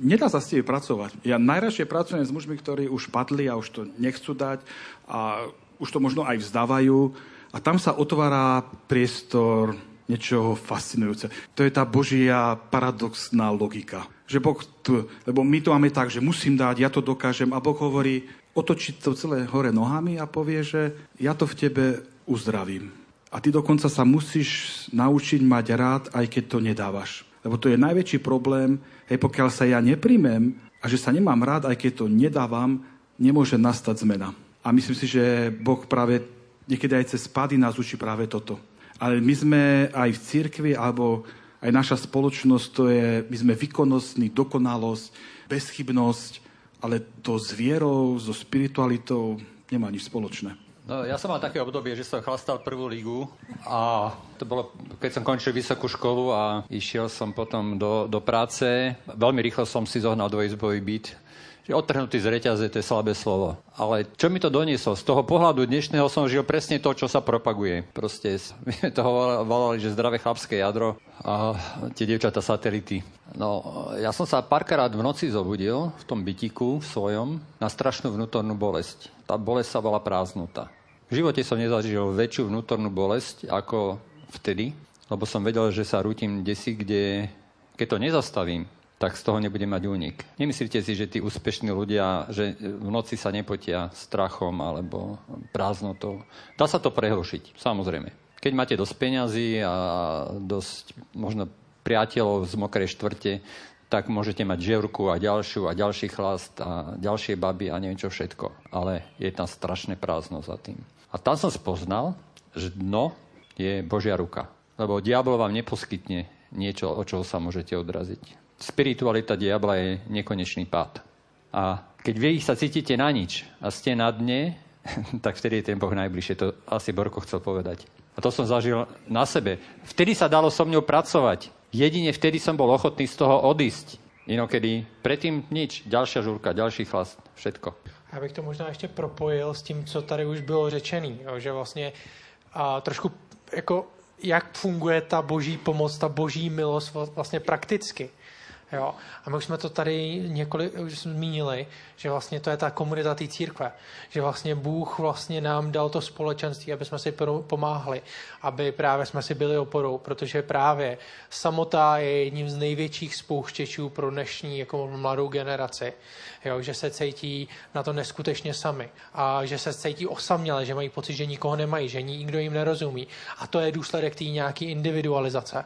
Nedá sa s tým pracovať. Ja najradšej pracujem s mužmi, ktorí už padli a už to nechcú dať a už to možno aj vzdávajú. A tam sa otvára priestor niečoho fascinujúce. To je tá božia paradoxná logika. Že Boh, tu, lebo my to máme tak, že musím dať, ja to dokážem a Boh hovorí, otočiť to celé hore nohami a povie, že ja to v tebe uzdravím. A ty dokonca sa musíš naučiť mať rád, aj keď to nedávaš. Lebo to je najväčší problém, hej, pokiaľ sa ja nepríjmem a že sa nemám rád, aj keď to nedávam, nemôže nastať zmena. A myslím si, že Boh práve niekedy aj cez spady nás učí práve toto. Ale my sme aj v cirkvi, alebo aj naša spoločnosť, to je, my sme výkonnostní, dokonalosť, bezchybnosť, ale to s vierou, so spiritualitou nemá nič spoločné. No, ja som mal také obdobie, že som chlastal prvú ligu a to bolo, keď som končil vysokú školu a išiel som potom do, do práce. Veľmi rýchlo som si zohnal dvojizbový byt Odtrhnutý z reťaze, to je slabé slovo. Ale čo mi to donieslo? Z toho pohľadu dnešného som žil presne to, čo sa propaguje. Proste, my to volali, že zdravé chlapské jadro a tie dievčata satelity. No, ja som sa párkrát v noci zobudil v tom bytiku svojom na strašnú vnútornú bolesť. Tá bolesť sa bola prázdnota. V živote som nezažil väčšiu vnútornú bolesť ako vtedy, lebo som vedel, že sa rútim desi, kde keď to nezastavím, tak z toho nebude mať únik. Nemyslíte si, že tí úspešní ľudia, že v noci sa nepotia strachom alebo prázdnotou. Dá sa to prehlošiť, samozrejme. Keď máte dosť peňazí a dosť možno priateľov z mokrej štvrte, tak môžete mať ževruku a ďalšiu a ďalší chlast a ďalšie baby a neviem čo všetko. Ale je tam strašné prázdno za tým. A tam som spoznal, že dno je Božia ruka. Lebo diabol vám neposkytne niečo, od čoho sa môžete odraziť spiritualita diabla je nekonečný pád. A keď vy sa cítite na nič a ste na dne, tak vtedy je ten Boh najbližšie. To asi Borko chcel povedať. A to som zažil na sebe. Vtedy sa dalo so mňou pracovať. Jedine vtedy som bol ochotný z toho odísť. Inokedy predtým nič. Ďalšia žúrka, ďalší chlast, všetko. Já bych to možná ještě propojil s tím, co tady už bylo řečený, že vlastně a, trošku jako jak funguje ta boží pomoc, ta boží milost vlastně prakticky. Jo. A my už jsme to tady několik už zmínili, že vlastně to je ta komunita té církve. Že vlastně Bůh vlastně nám dal to společenství, aby jsme si pomáhli, aby právě jsme si byli oporou, protože právě samota je jedním z největších spouštěčů pro dnešní jako mladou generaci. Jo, že se cítí na to neskutečně sami a že se cítí osaměle, že mají pocit, že nikoho nemají, že nikdo jim nerozumí. A to je důsledek té nějaké individualizace.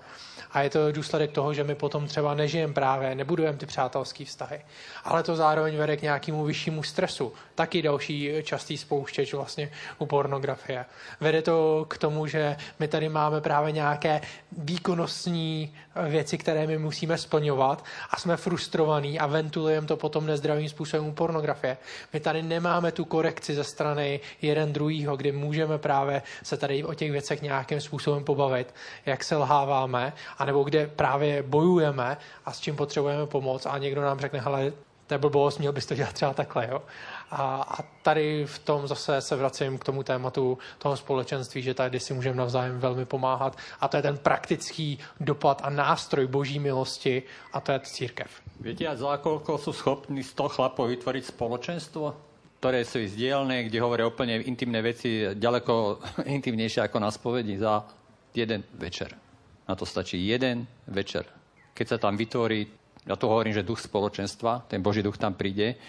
A je to důsledek toho, že my potom třeba nežijeme právě, nebudujeme ty přátelské vztahy. Ale to zároveň vede k nějakému vyššímu stresu. Taky další častý spouštěč vlastně u pornografie. Vede to k tomu, že my tady máme právě nějaké výkonnostní věci, které my musíme splňovat a jsme frustrovaní a ventilujeme to potom nezdravým způsobem u pornografie. My tady nemáme tu korekci ze strany jeden druhýho, kdy můžeme právě se tady o těch věcech nějakým způsobem pobavit, jak se lháváme anebo kde právě bojujeme a s čím potřebujeme pomoc a někdo nám řekne, hele, to je blbost, měl bys to dělat třeba takhle, jo. A, a tady v tom zase se vracím k tomu tématu toho společenství, že tady si můžeme navzájem velmi pomáhat a to je ten praktický dopad a nástroj boží milosti a to je církev. Viete, a za koľko sú schopní 100 chlapov vytvoriť spoločenstvo, ktoré sú izdielne, kde hovoria úplne intimné veci, ďaleko intimnejšie ako na spovedi za jeden večer. Na to stačí jeden večer. Keď sa tam vytvorí, ja to hovorím, že duch spoločenstva, ten Boží duch tam príde,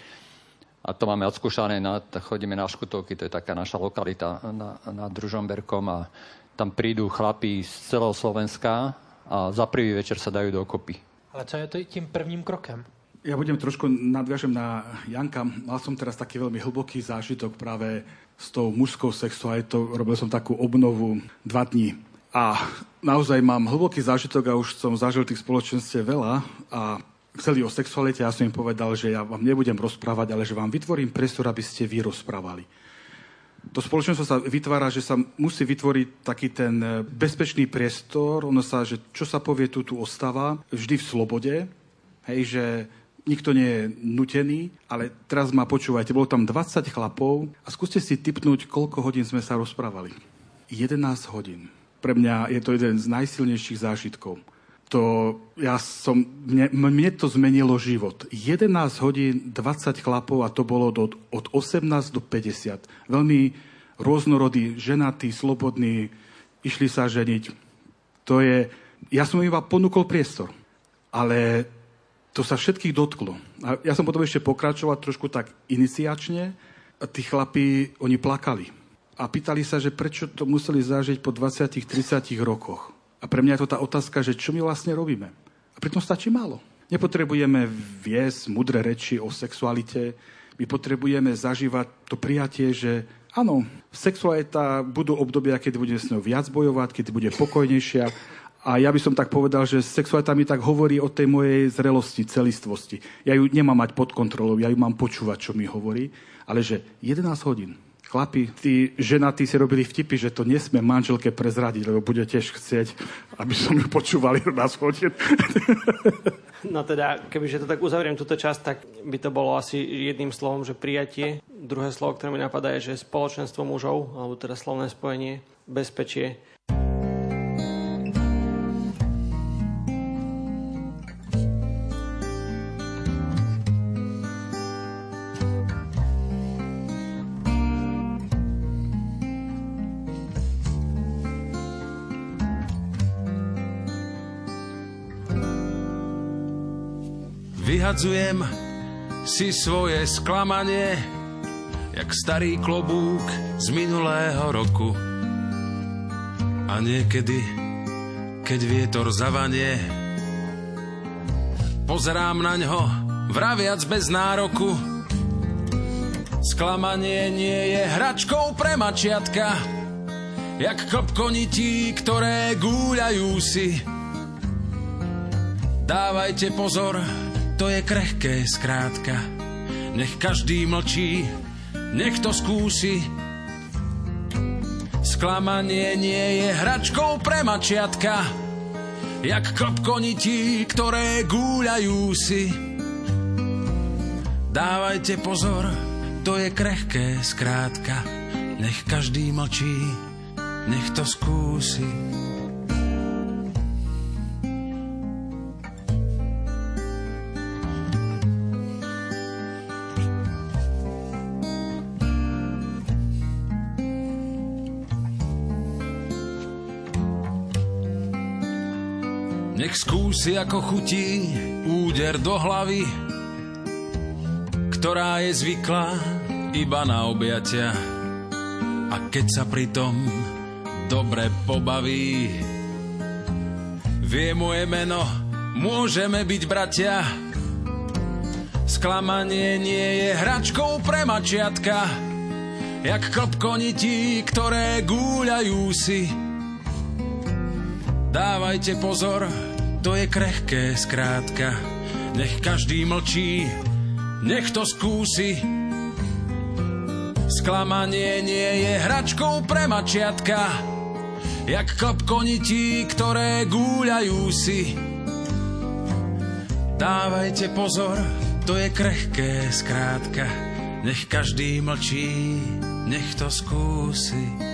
a to máme odskúšané, na, chodíme na Škutovky, to je taká naša lokalita na, nad Družomberkom a tam prídu chlapí z celého Slovenska a za prvý večer sa dajú dokopy. Ale co je to tím prvním krokem? Ja budem trošku nadviažem na Janka. Mal som teraz taký veľmi hlboký zážitok práve s tou mužskou sexualitou. Robil som takú obnovu dva dní a naozaj mám hlboký zážitok a už som zažil tých spoločenstiev veľa a chceli o sexualite, ja som im povedal, že ja vám nebudem rozprávať, ale že vám vytvorím priestor, aby ste vy rozprávali. To spoločenstvo sa vytvára, že sa musí vytvoriť taký ten e, bezpečný priestor, ono sa, že čo sa povie, tu, tu ostáva, vždy v slobode, hej, že nikto nie je nutený, ale teraz ma počúvajte, bolo tam 20 chlapov a skúste si typnúť, koľko hodín sme sa rozprávali. 11 hodín pre mňa je to jeden z najsilnejších zážitkov. To, ja som, mne, mne to zmenilo život. 11 hodín, 20 chlapov a to bolo do, od 18 do 50. Veľmi rôznorodí, ženatí, slobodní, išli sa ženiť. To je, ja som iba ponúkol priestor. Ale to sa všetkých dotklo. A ja som potom ešte pokračoval trošku tak iniciačne. A tí chlapí, oni plakali a pýtali sa, že prečo to museli zažiť po 20-30 rokoch. A pre mňa je to tá otázka, že čo my vlastne robíme. A pritom stačí málo. Nepotrebujeme viesť mudré reči o sexualite, my potrebujeme zažívať to prijatie, že áno, sexualita budú obdobia, kedy bude s ňou viac bojovať, kedy bude pokojnejšia. A ja by som tak povedal, že sexualita mi tak hovorí o tej mojej zrelosti, celistvosti. Ja ju nemám mať pod kontrolou, ja ju mám počúvať, čo mi hovorí, ale že 11 hodín chlapi, tí ženatí si robili vtipy, že to nesmie manželke prezradiť, lebo bude tiež chcieť, aby som ju počúvali na schode. No teda, kebyže to tak uzavriem túto časť, tak by to bolo asi jedným slovom, že prijatie. Druhé slovo, ktoré mi napadá, je, že spoločenstvo mužov, alebo teda slovné spojenie, bezpečie Vyhadzujem si svoje sklamanie, jak starý klobúk z minulého roku. A niekedy, keď vietor zavanie, pozerám na ňo, vraviac bez nároku. Sklamanie nie je hračkou pre mačiatka, jak klopkonití, ktoré gúľajú si. Dávajte pozor, to je krehké skrátka. Nech každý mlčí, nech to skúsi. Sklamanie nie je hračkou pre mačiatka, jak klopkonití, ktoré gúľajú si. Dávajte pozor, to je krehké skrátka. Nech každý mlčí, nech to skúsi. Nech skúsi ako chutí úder do hlavy, ktorá je zvyklá iba na objatia. A keď sa pritom dobre pobaví, vie moje meno, môžeme byť bratia. Sklamanie nie je hračkou pre mačiatka, jak klopkonití, ktoré gúľajú si. Dávajte pozor, to je krehké skrátka, nech každý mlčí, nech to skúsi. Sklamanie nie je hračkou pre mačiatka, jak klopkonití, ktoré gúľajú si. Dávajte pozor, to je krehké skrátka, nech každý mlčí, nech to skúsi.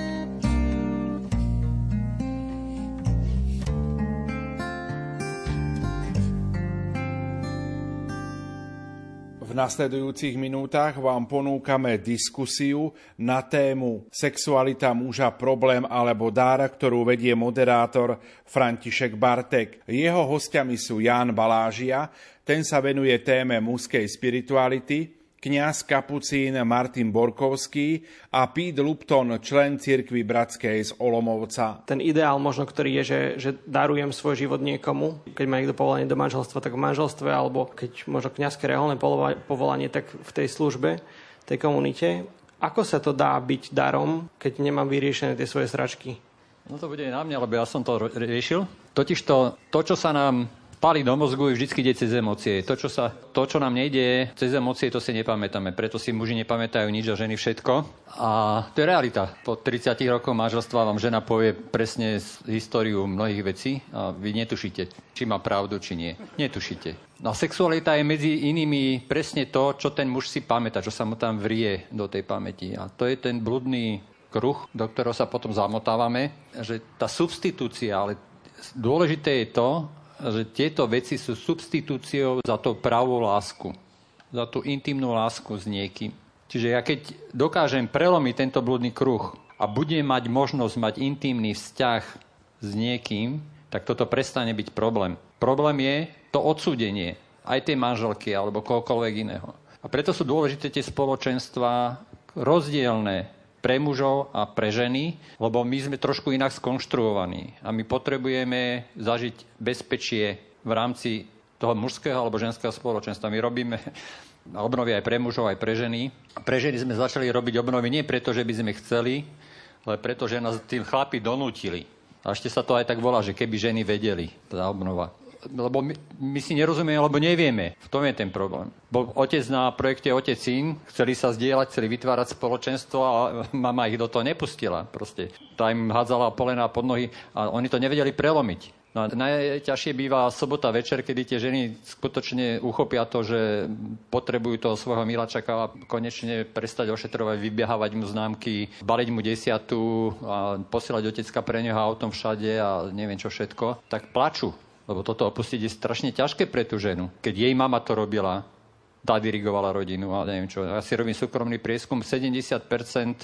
Nasledujúcich minútach vám ponúkame diskusiu na tému Sexualita muža problém alebo dára, ktorú vedie moderátor František Bartek. Jeho hostiami sú Ján Balážia, ten sa venuje téme mužskej spirituality, kňaz kapucín Martin Borkovský a Pete Lupton, člen cirkvi Bratskej z Olomovca. Ten ideál možno, ktorý je, že, že darujem svoj život niekomu, keď má niekto povolanie do manželstva, tak v manželstve, alebo keď možno kňazské reálne povolanie, tak v tej službe, tej komunite. Ako sa to dá byť darom, keď nemám vyriešené tie svoje sračky? No to bude na mňa, lebo ja som to riešil. Totiž to, to čo sa nám Pali do mozgu vždy ide cez emócie. To čo, sa, to, čo nám nejde cez emócie, to si nepamätáme. Preto si muži nepamätajú nič a ženy všetko. A to je realita. Po 30 rokov manželstva vám žena povie presne históriu mnohých vecí a vy netušíte, či má pravdu, či nie. Netušíte. No a sexualita je medzi inými presne to, čo ten muž si pamätá, čo sa mu tam vrie do tej pamäti. A to je ten bludný kruh, do ktorého sa potom zamotávame, že tá substitúcia, ale dôležité je to, že tieto veci sú substitúciou za to pravú lásku. Za tú intimnú lásku s niekým. Čiže ja keď dokážem prelomiť tento blúdny kruh a budem mať možnosť mať intimný vzťah s niekým, tak toto prestane byť problém. Problém je to odsúdenie aj tej manželky alebo kohokoľvek iného. A preto sú dôležité tie spoločenstva rozdielne pre mužov a pre ženy, lebo my sme trošku inak skonštruovaní a my potrebujeme zažiť bezpečie v rámci toho mužského alebo ženského spoločenstva. My robíme obnovy aj pre mužov, aj pre ženy. Pre ženy sme začali robiť obnovy nie preto, že by sme chceli, ale preto, že nás tým chlapi donútili. A ešte sa to aj tak volá, že keby ženy vedeli, tá obnova lebo my, my si nerozumieme, lebo nevieme. V tom je ten problém. Bol otec na projekte Otec syn, chceli sa zdieľať, chceli vytvárať spoločenstvo a mama ich do toho nepustila. Proste tá im hádzala polená pod nohy a oni to nevedeli prelomiť. No a najťažšie býva sobota večer, kedy tie ženy skutočne uchopia to, že potrebujú toho svojho milačaka a konečne prestať ošetrovať, vybiehávať mu známky, baliť mu desiatu a posielať otecka pre neho autom všade a neviem čo všetko, tak plaču lebo toto opustiť je strašne ťažké pre tú ženu. Keď jej mama to robila, tá dirigovala rodinu a neviem čo. Ja si robím súkromný prieskum, 70%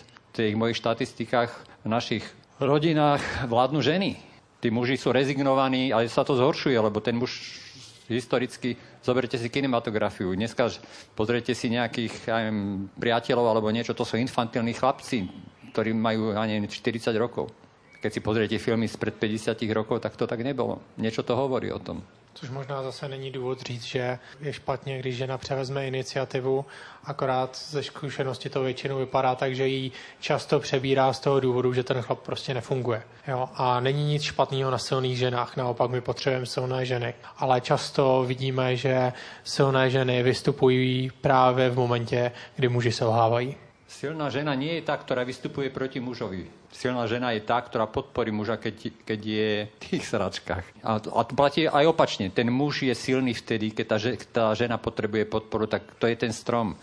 v tých mojich štatistikách v našich rodinách vládnu ženy. Tí muži sú rezignovaní, ale sa to zhoršuje, lebo ten muž historicky, zoberte si kinematografiu, dneska pozrite si nejakých ja neviem, priateľov alebo niečo, to sú infantilní chlapci, ktorí majú ani 40 rokov keď si pozriete filmy spred 50 rokov, tak to tak nebolo. Niečo to hovorí o tom. Což možná zase není důvod říct, že je špatně, když žena převezme iniciativu, akorát ze zkušenosti to většinou vypadá tak, že ji často přebírá z toho důvodu, že ten chlap prostě nefunguje. Jo? A není nic špatného na silných ženách, naopak my potřebujeme silné ženy. Ale často vidíme, že silné ženy vystupují právě v momentě, kdy muži selhávají. Silná žena nie je tá, ktorá vystupuje proti mužovi. Silná žena je tá, ktorá podporí muža, keď, keď je v tých sračkách. A a to platí aj opačne. Ten muž je silný vtedy, keď tá, tá žena potrebuje podporu, tak to je ten strom.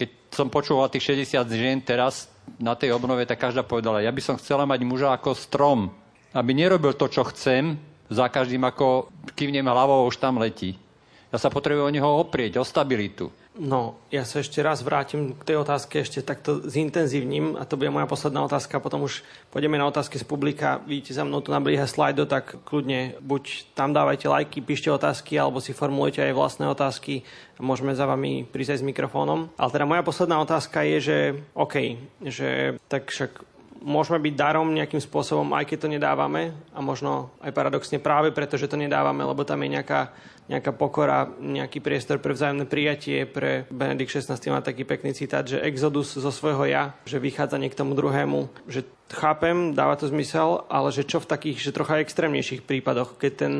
Keď som počúval tých 60 žien teraz na tej obnove, tak každá povedala, ja by som chcela mať muža ako strom, aby nerobil to, čo chcem, za každým ako kývnem hlavou, už tam letí. Ja sa potrebujem o neho oprieť, o stabilitu. No, ja sa ešte raz vrátim k tej otázke, ešte takto zintenzívnim a to bude moja posledná otázka, potom už pôjdeme na otázky z publika. Vidíte za mnou tu na blíhe slajdo, tak kľudne buď tam dávajte lajky, píšte otázky, alebo si formulujte aj vlastné otázky a môžeme za vami prísť aj s mikrofónom. Ale teda moja posledná otázka je, že OK, že tak však môžeme byť darom nejakým spôsobom, aj keď to nedávame a možno aj paradoxne práve preto, že to nedávame, lebo tam je nejaká, nejaká pokora, nejaký priestor pre vzájomné prijatie. Pre Benedikt 16 má taký pekný citát, že exodus zo svojho ja, že vychádza k tomu druhému, že chápem, dáva to zmysel, ale že čo v takých, že trocha extrémnejších prípadoch, keď ten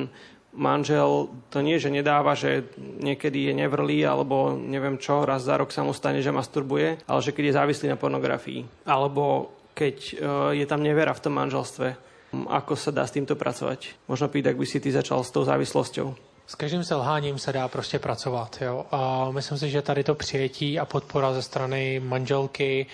manžel to nie, že nedáva, že niekedy je nevrlý alebo neviem čo, raz za rok sa mu stane, že masturbuje, ale že keď je závislý na pornografii. Alebo keď e, je tam nevera v tom manželstve. Ako sa dá s týmto pracovať? Možno pýt, ak by si ty začal s tou závislosťou. S každým selháním se dá prostě pracovat. Jo? A myslím si, že tady to přijetí a podpora ze strany manželky,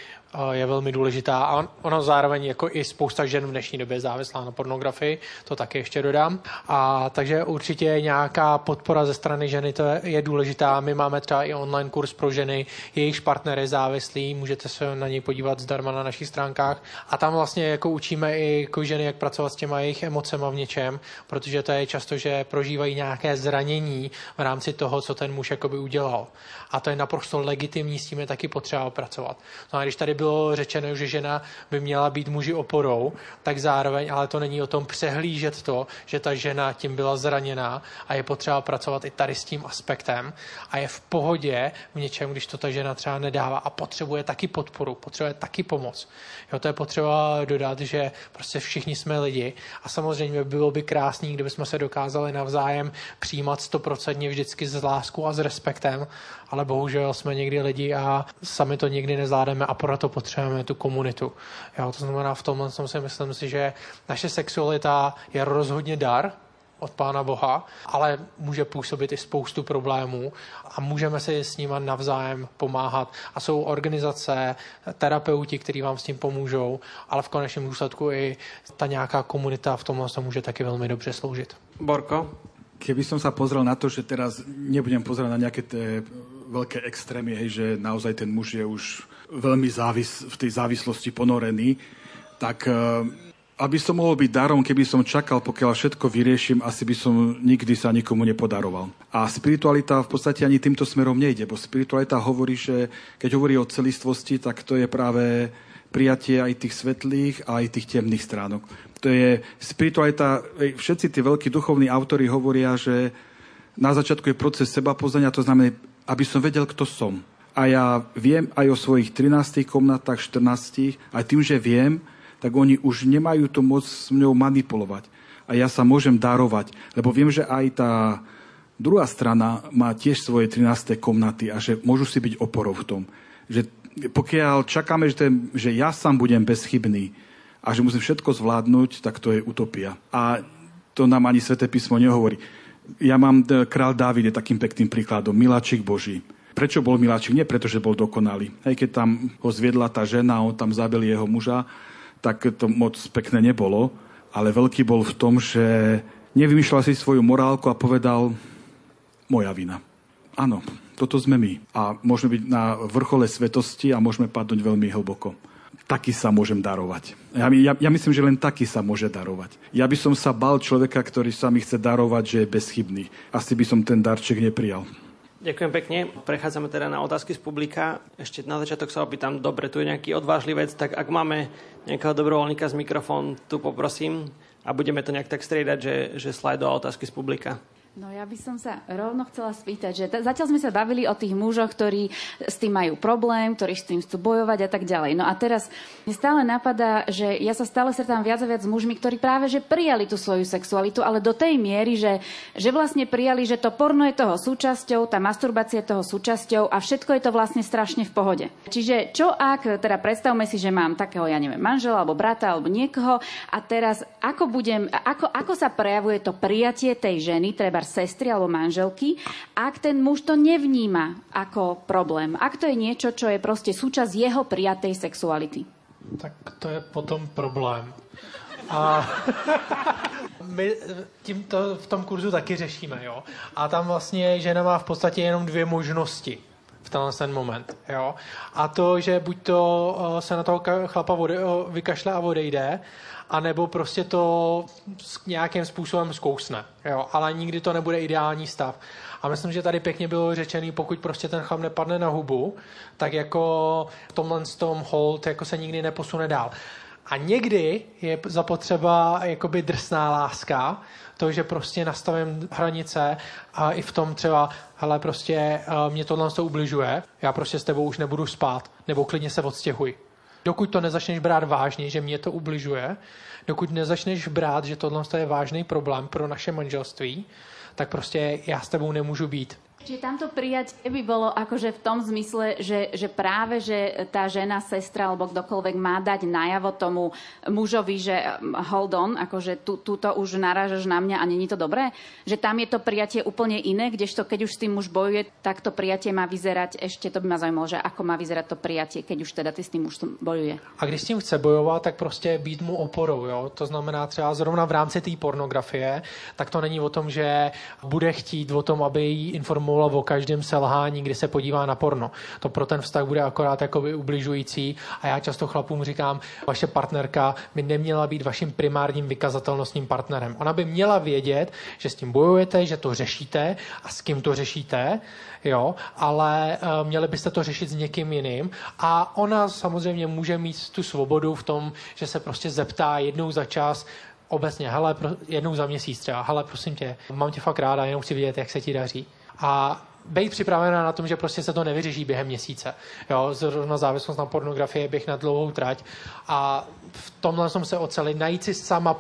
je velmi důležitá a ono zároveň jako i spousta žen v dnešní době je závislá na pornografii, to také ještě dodám. A takže určitě nějaká podpora ze strany ženy to je důležitá. My máme třeba i online kurz pro ženy, jejichž partner je závislý, můžete se na něj podívat zdarma na našich stránkách. A tam vlastně jako učíme i jako ženy, jak pracovat s těma jejich emocema v něčem, protože to je často, že prožívají nějaké zranění v rámci toho, co ten muž udělal. A to je naprosto legitimní, s tím je taky potřeba pracovat. No a když tady bylo řečeno, že žena by měla být muži oporou, tak zároveň, ale to není o tom přehlížet to, že ta žena tím byla zraněná a je potřeba pracovat i tady s tím aspektem a je v pohodě v něčem, když to ta žena třeba nedává a potřebuje taky podporu, potřebuje taky pomoc. Jo, to je potřeba dodat, že prostě všichni jsme lidi a samozřejmě bylo by krásný, kdybychom se dokázali navzájem přijímat stoprocentně vždycky s láskou a s respektem, ale bohužel jsme někdy lidi a sami to nikdy nezvládneme a proto potřebujeme tu komunitu. Jo, to znamená, v tomhle si myslím si, že naše sexualita je rozhodně dar, od Pána Boha, ale může působit i spoustu problémů a můžeme si s nimi navzájem pomáhat. A jsou organizace, terapeuti, kteří vám s tím pomůžou, ale v konečném důsledku i ta nějaká komunita v tomhle se může taky velmi dobře sloužit. Borko? Keby som sa pozrel na to, že teraz nebudem pozerať na nejaké tie veľké extrémy, hej, že naozaj ten muž je už veľmi závis, v tej závislosti ponorený, tak aby som mohol byť darom, keby som čakal, pokiaľ všetko vyrieším, asi by som nikdy sa nikomu nepodaroval. A spiritualita v podstate ani týmto smerom nejde, bo spiritualita hovorí, že keď hovorí o celistvosti, tak to je práve prijatie aj tých svetlých aj tých temných stránok. To je spiritualita, všetci tí veľkí duchovní autory hovoria, že na začiatku je proces seba poznania, to znamená, aby som vedel, kto som. A ja viem aj o svojich 13 komnatách, 14, aj tým, že viem, tak oni už nemajú to moc s mňou manipulovať. A ja sa môžem darovať, lebo viem, že aj tá druhá strana má tiež svoje 13. komnaty a že môžu si byť oporou v tom. Že pokiaľ čakáme, že, ten, že ja sám budem bezchybný a že musím všetko zvládnuť, tak to je utopia. A to nám ani Sveté písmo nehovorí. Ja mám, e, král Dávid je takým pekným príkladom, miláčik Boží. Prečo bol miláčik? Nie preto, že bol dokonalý. Hej, keď tam ho zviedla tá žena, on tam zabil jeho muža, tak to moc pekné nebolo, ale veľký bol v tom, že nevymýšľal si svoju morálku a povedal, moja vina. Áno, toto sme my. A môžeme byť na vrchole svetosti a môžeme padnúť veľmi hlboko. Taký sa môžem darovať. Ja, ja, ja myslím, že len taký sa môže darovať. Ja by som sa bal človeka, ktorý sa mi chce darovať, že je bezchybný. Asi by som ten darček neprijal. Ďakujem pekne. Prechádzame teda na otázky z publika. Ešte na začiatok sa opýtam, dobre, tu je nejaký odvážlivec, tak ak máme nejakého dobrovoľníka z mikrofón, tu poprosím a budeme to nejak tak striedať, že, že slajdo a otázky z publika. No ja by som sa rovno chcela spýtať, že t- zatiaľ sme sa bavili o tých mužoch, ktorí s tým majú problém, ktorí s tým chcú bojovať a tak ďalej. No a teraz mi stále napadá, že ja sa stále stretám viac a viac s mužmi, ktorí práve že prijali tú svoju sexualitu, ale do tej miery, že, že vlastne prijali, že to porno je toho súčasťou, tá masturbácia je toho súčasťou a všetko je to vlastne strašne v pohode. Čiže čo ak, teda predstavme si, že mám takého, ja neviem, manžela alebo brata alebo niekoho a teraz ako budem, ako, ako sa prejavuje to prijatie tej ženy, treba treba sestry alebo manželky, ak ten muž to nevníma ako problém. Ak to je niečo, čo je proste súčasť jeho prijatej sexuality. Tak to je potom problém. A my tím to v tom kurzu taky řešíme, jo. A tam vlastně žena má v podstatě jenom dvě možnosti v tenhle ten moment, jo. A to, že buď to eh, se na toho chlapa vode, eh, vykašle a odejde, anebo prostě to nějakým způsobem zkousne, jo. Ale nikdy to nebude ideální stav. A myslím, že tady pěkně bylo řečený, pokud prostě ten chlap nepadne na hubu, tak jako v tomhle tom hold jako se nikdy neposune dál. A někdy je zapotřeba jakoby drsná láska, to, že prostě nastavím hranice a i v tom třeba, hele, prostě eh, mě tohle to ubližuje, já prostě s tebou už nebudu spát, nebo klidně se odstěhuj. Dokud to nezačneš brát vážně, že mě to ubližuje, dokud nezačneš brát, že tohle je vážný problém pro naše manželství, tak prostě já s tebou nemůžu být. Čiže tamto prijať by bolo akože v tom zmysle, že, že práve, že tá žena, sestra alebo kdokoľvek má dať najavo tomu mužovi, že um, hold on, akože tu, tu to už narážaš na mňa a není to dobré? Že tam je to prijatie úplne iné, kdežto keď už s tým muž bojuje, tak to prijatie má vyzerať, ešte to by ma zaujímalo, že ako má vyzerať to prijatie, keď už teda ty s tým muž bojuje. A když s tím chce bojovat, tak prostě být mu oporou. Jo? To znamená třeba zrovna v rámci té pornografie, tak to není o tom, že bude chtít o tom, aby jí informoval informoval o každém selhání, kdy se podívá na porno. To pro ten vztah bude akorát jakoby ubližující a já často chlapům říkám, vaše partnerka by neměla být vaším primárním vykazatelnostním partnerem. Ona by měla vědět, že s tím bojujete, že to řešíte a s kým to řešíte, jo, ale uh, měli byste to řešit s někým jiným a ona samozřejmě může mít tu svobodu v tom, že se prostě zeptá jednou za čas, obecně, hele, jednou za měsíc třeba, hele, prosím tě, mám tě fakt ráda, jenom chci vidět, jak se ti daří a být připravená na tom, že prostě se to nevyřeší během měsíce. Jo, zrovna závislost na pornografii bych na dlouhou trať a v tomhle jsem se ocelit, najít si sama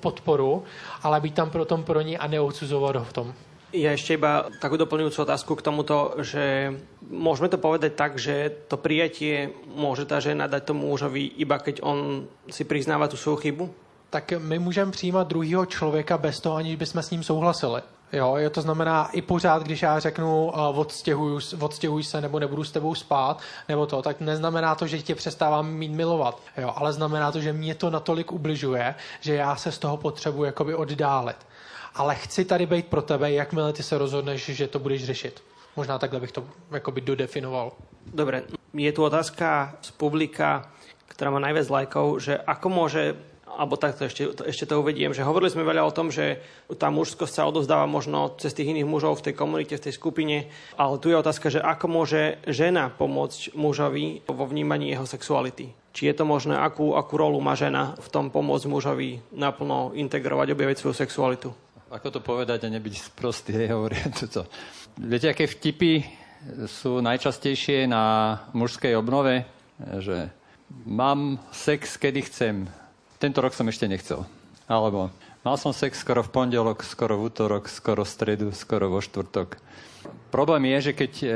podporu, ale být tam pro tom pro ní a neodsuzovat ho v tom. Ja ešte iba takú doplňujúcu otázku k tomuto, že môžeme to povedať tak, že to prijatie môže tá žena dať tomu mužovi iba keď on si priznáva tú svoju chybu? Tak my můžeme přijímat druhého člověka bez toho, aniž bychom s ním souhlasili. Jo, je to znamená i pořád, když já řeknu uh, odstěhuj, odstěhuj se nebo nebudu s tebou spát, nebo to, tak neznamená to, že tě přestávám mít milovat, jo, ale znamená to, že mě to natolik ubližuje, že já se z toho potřebuji jakoby oddálit. Ale chci tady být pro tebe, jakmile ty se rozhodneš, že to budeš řešit. Možná takhle bych to jakoby dodefinoval. Dobre, je tu otázka z publika, ktorá má najviac lajkov, že ako môže alebo takto ešte, ešte to uvediem, že hovorili sme veľa o tom, že tá mužskosť sa odozdáva možno cez tých iných mužov v tej komunite, v tej skupine, ale tu je otázka, že ako môže žena pomôcť mužovi vo vnímaní jeho sexuality. Či je to možné, akú, akú rolu má žena v tom pomôcť mužovi naplno integrovať, objaviť svoju sexualitu? Ako to povedať a nebyť sprostý, hovorí to. Viete, aké vtipy sú najčastejšie na mužskej obnove? Že mám sex, kedy chcem tento rok som ešte nechcel. Alebo mal som sex skoro v pondelok, skoro v útorok, skoro v stredu, skoro vo štvrtok. Problém je, že keď e,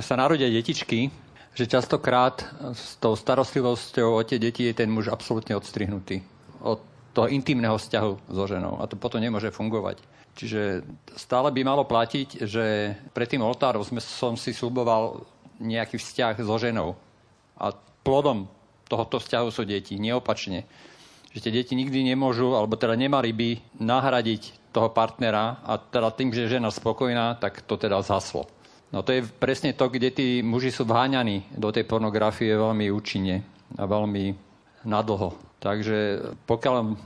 sa narodia detičky, že častokrát s tou starostlivosťou o tie deti je ten muž absolútne odstrihnutý od toho intimného vzťahu so ženou. A to potom nemôže fungovať. Čiže stále by malo platiť, že pred tým oltárom som si sluboval nejaký vzťah so ženou. A plodom tohoto vzťahu sú deti, neopačne že tie deti nikdy nemôžu, alebo teda nemali by nahradiť toho partnera a teda tým, že je žena spokojná, tak to teda zhaslo. No to je presne to, kde tí muži sú vháňaní do tej pornografie veľmi účinne a veľmi nadlho. Takže pokiaľ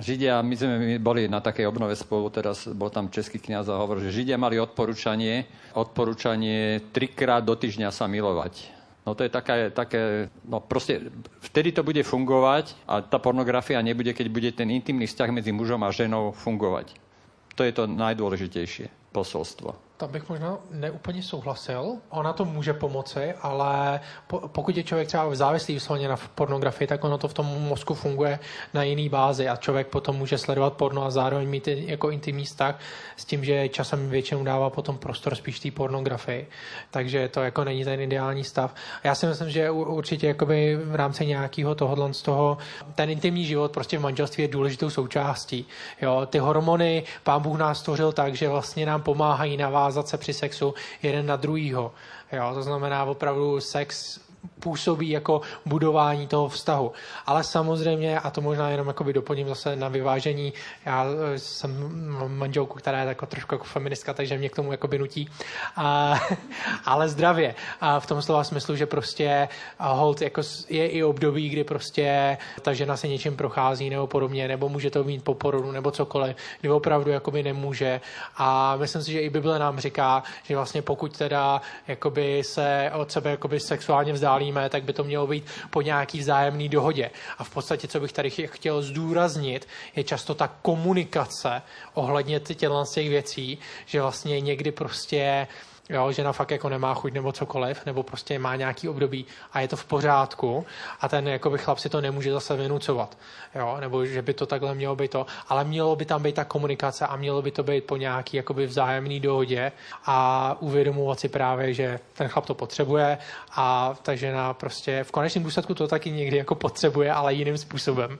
Židia, my sme boli na takej obnove spolu, teraz bol tam český kniaz a hovoril, že Židia mali odporúčanie, odporúčanie trikrát do týždňa sa milovať. No to je také, také, no proste vtedy to bude fungovať a tá pornografia nebude, keď bude ten intimný vzťah medzi mužom a ženou fungovať. To je to najdôležitejšie. Posolstvo. Tam bych možná neúplně souhlasil. Ona to může pomoci, ale po, pokud je člověk třeba závislý vysloveně na pornografii, tak ono to v tom mozku funguje na jiný bázi a člověk potom může sledovat porno a zároveň mít jako intimní vztah s tím, že časem většinou dává potom prostor spíš té pornografii. Takže to jako není ten ideální stav. Já si myslím, že určitě jakoby v rámci nějakého tohohle z toho ten intimní život prostě v manželství je důležitou součástí. Jo, ty hormony, pán Bůh nás stvořil tak, že vlastně nám pomáhají navázat navázat se při sexu jeden na druhýho. Jo, to znamená opravdu sex působí jako budování toho vztahu. Ale samozřejmě, a to možná jenom jako doplním zase na vyvážení, já eh, jsem manželku, která je jako trošku jako feministka, takže mě k tomu jako nutí, a, ale zdravě. A v tom slova smyslu, že prostě hold jako je i období, kdy prostě ta žena se něčím prochází nebo podobně, nebo může to mít po nebo cokoliv, kdy opravdu jakoby nemůže. A myslím si, že i Bible nám říká, že vlastně pokud teda jakoby se od sebe jakoby sexuálně vzdá vzdálíme, tak by to mělo být po nějaký vzájemný dohodě. A v podstatě, co bych tady chtěl zdůraznit, je často ta komunikace ohledně těch věcí, že vlastně někdy prostě jo, žena fakt jako nemá chuť nebo cokoliv, nebo prostě má nějaký období a je to v pořádku a ten jakoby chlap si to nemůže zase vynucovat, jo, nebo že by to takhle mělo být to, ale mělo by tam být ta komunikace a mělo by to být po nějaký jakoby vzájemný dohodě a uvědomovat si právě, že ten chlap to potřebuje a ta žena prostě v konečném důsledku to taky někdy jako potřebuje, ale jiným způsobem.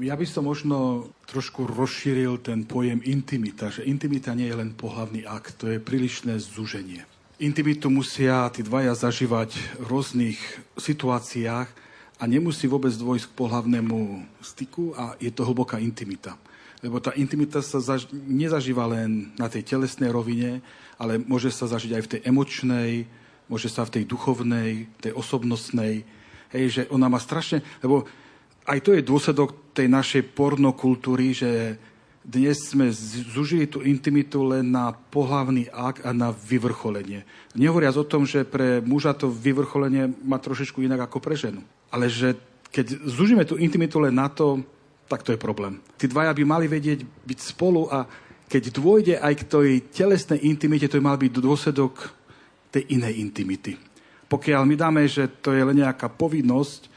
Já bych to možno trošku rozšíril ten pojem intimita, že intimita nie je len pohlavný akt, to je prílišné zúženie. Intimitu musia tí dvaja zažívať v rôznych situáciách a nemusí vôbec dôjsť k pohlavnému styku a je to hlboká intimita. Lebo tá intimita sa zaž- nezažíva len na tej telesnej rovine, ale môže sa zažiť aj v tej emočnej, môže sa v tej duchovnej, tej osobnostnej. Hej, že ona má strašne... Lebo aj to je dôsledok tej našej pornokultúry, že dnes sme zužili tú intimitu len na pohlavný akt a na vyvrcholenie. Nehovoriac o tom, že pre muža to vyvrcholenie má trošičku inak ako pre ženu. Ale že keď zužíme tú intimitu len na to, tak to je problém. Tí dvaja by mali vedieť byť spolu a keď dôjde aj k tej telesnej intimite, to by mal byť dôsledok tej inej intimity. Pokiaľ my dáme, že to je len nejaká povinnosť,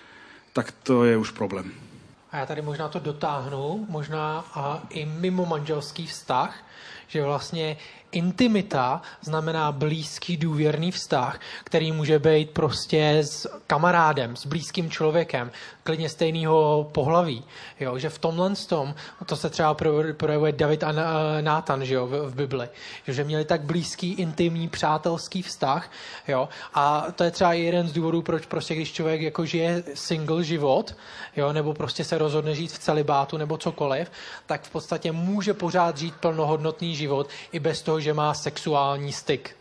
tak to je už problém. A já tady možná to dotáhnu, možná a i mimo manželský vztah, že vlastně intimita znamená blízký důvěrný vztah, který může být prostě s kamarádem, s blízkým člověkem, klidně stejného pohlaví. Jo? Že v tomhle tom, to se třeba projevuje David a Nátan že jo? V, v Bibli, že měli tak blízký, intimní, přátelský vztah. Jo? A to je třeba jeden z důvodů, proč prostě, když člověk jako žije single život, jo? nebo prostě se rozhodne žít v celibátu nebo cokoliv, tak v podstatě může pořád žít plnohodnotný život i bez toho, že má sexuální styk.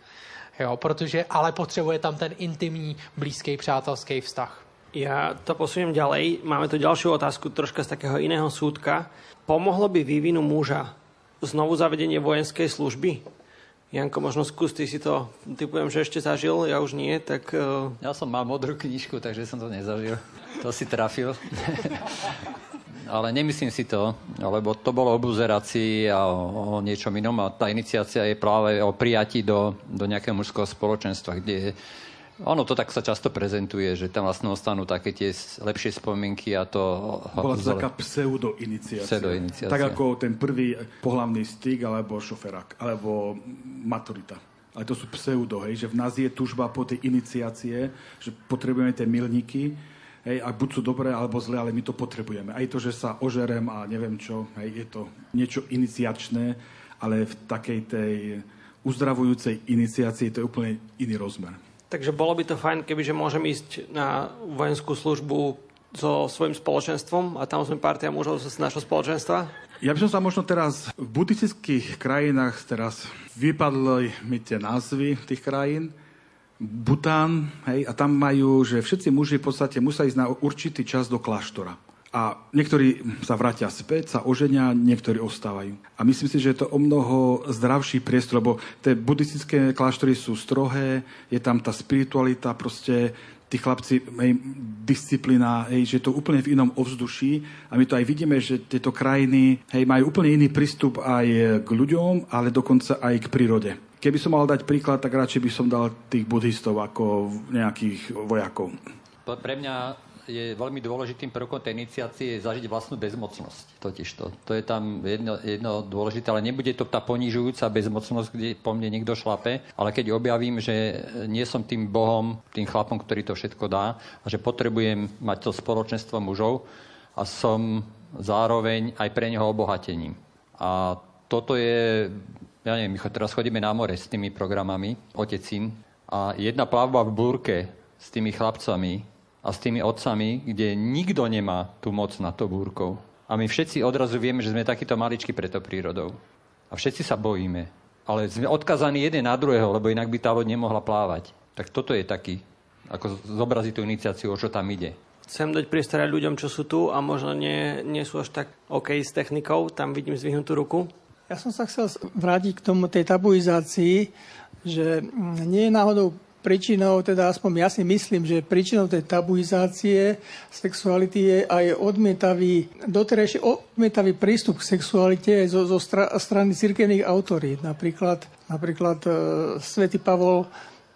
Jo, protože ale potřebuje tam ten intimní, blízký, přátelský vztah. Ja to posuniem ďalej. Máme tu ďalšiu otázku troška z takého iného súdka. Pomohlo by vývinu muža znovu zavedenie vojenskej služby? Janko, možno skús, ty si to, typujem, že ešte zažil, ja už nie, tak... Uh... Ja som mal modrú knižku, takže som to nezažil. To si trafil. ale nemyslím si to, lebo to bolo o buzerácii a o, o niečom inom a tá iniciácia je práve o prijatí do, do nejakého mužského spoločenstva, kde ono to tak sa často prezentuje, že tam vlastne ostanú také tie lepšie spomienky a to... Bola to taká pseudo-iniciácia. pseudo-iniciácia. Tak ako ten prvý pohlavný styk, alebo šoferák, alebo maturita. Ale to sú pseudo, hej, že v nás je tužba po tej iniciácie, že potrebujeme tie milníky, Hej, a buď sú dobré alebo zlé, ale my to potrebujeme. Aj to, že sa ožerem a neviem čo, hej, je to niečo iniciačné, ale v takej tej uzdravujúcej iniciácii to je úplne iný rozmer. Takže bolo by to fajn, kebyže môžem ísť na vojenskú službu so svojím spoločenstvom a tam sme partia mužov z našho spoločenstva? Ja by som sa možno teraz v buddhistických krajinách teraz vypadli mi tie názvy tých krajín, Bután, hej, a tam majú, že všetci muži v podstate musia ísť na určitý čas do kláštora. A niektorí sa vrátia späť, sa oženia, niektorí ostávajú. A myslím si, že je to o mnoho zdravší priestor, lebo tie buddhistické kláštory sú strohé, je tam tá spiritualita, proste tí chlapci, hej, disciplína, hej, že to úplne v inom ovzduší a my to aj vidíme, že tieto krajiny hej, majú úplne iný prístup aj k ľuďom, ale dokonca aj k prírode. Keby som mal dať príklad, tak radšej by som dal tých buddhistov ako nejakých vojakov. Pre mňa je veľmi dôležitým prvkom tej iniciácie zažiť vlastnú bezmocnosť. Totiž to. To je tam jedno, jedno dôležité, ale nebude to tá ponižujúca bezmocnosť, kde po mne niekto šlape, ale keď objavím, že nie som tým Bohom, tým chlapom, ktorý to všetko dá a že potrebujem mať to spoločenstvo mužov a som zároveň aj pre neho obohatením. A toto je, ja neviem, my teraz chodíme na more s tými programami, otecín, a jedna plavba v búrke s tými chlapcami a s tými otcami, kde nikto nemá tú moc nad tou búrkou. A my všetci odrazu vieme, že sme takíto maličky pre to prírodou. A všetci sa bojíme. Ale sme odkazaní jeden na druhého, lebo inak by tá loď nemohla plávať. Tak toto je taký, ako zobraziť tú iniciáciu, o čo tam ide. Chcem dať priestor ľuďom, čo sú tu a možno nie, nie sú až tak OK s technikou. Tam vidím zvihnutú ruku. Ja som sa chcel vrátiť k tomu tej tabuizácii, že nie je náhodou príčinou, teda aspoň ja si myslím, že príčinou tej tabuizácie sexuality je aj odmietavý, doterajší odmietavý prístup k sexualite zo, zo stra, strany cirkevných autorít. Napríklad, napríklad e, svätý Pavol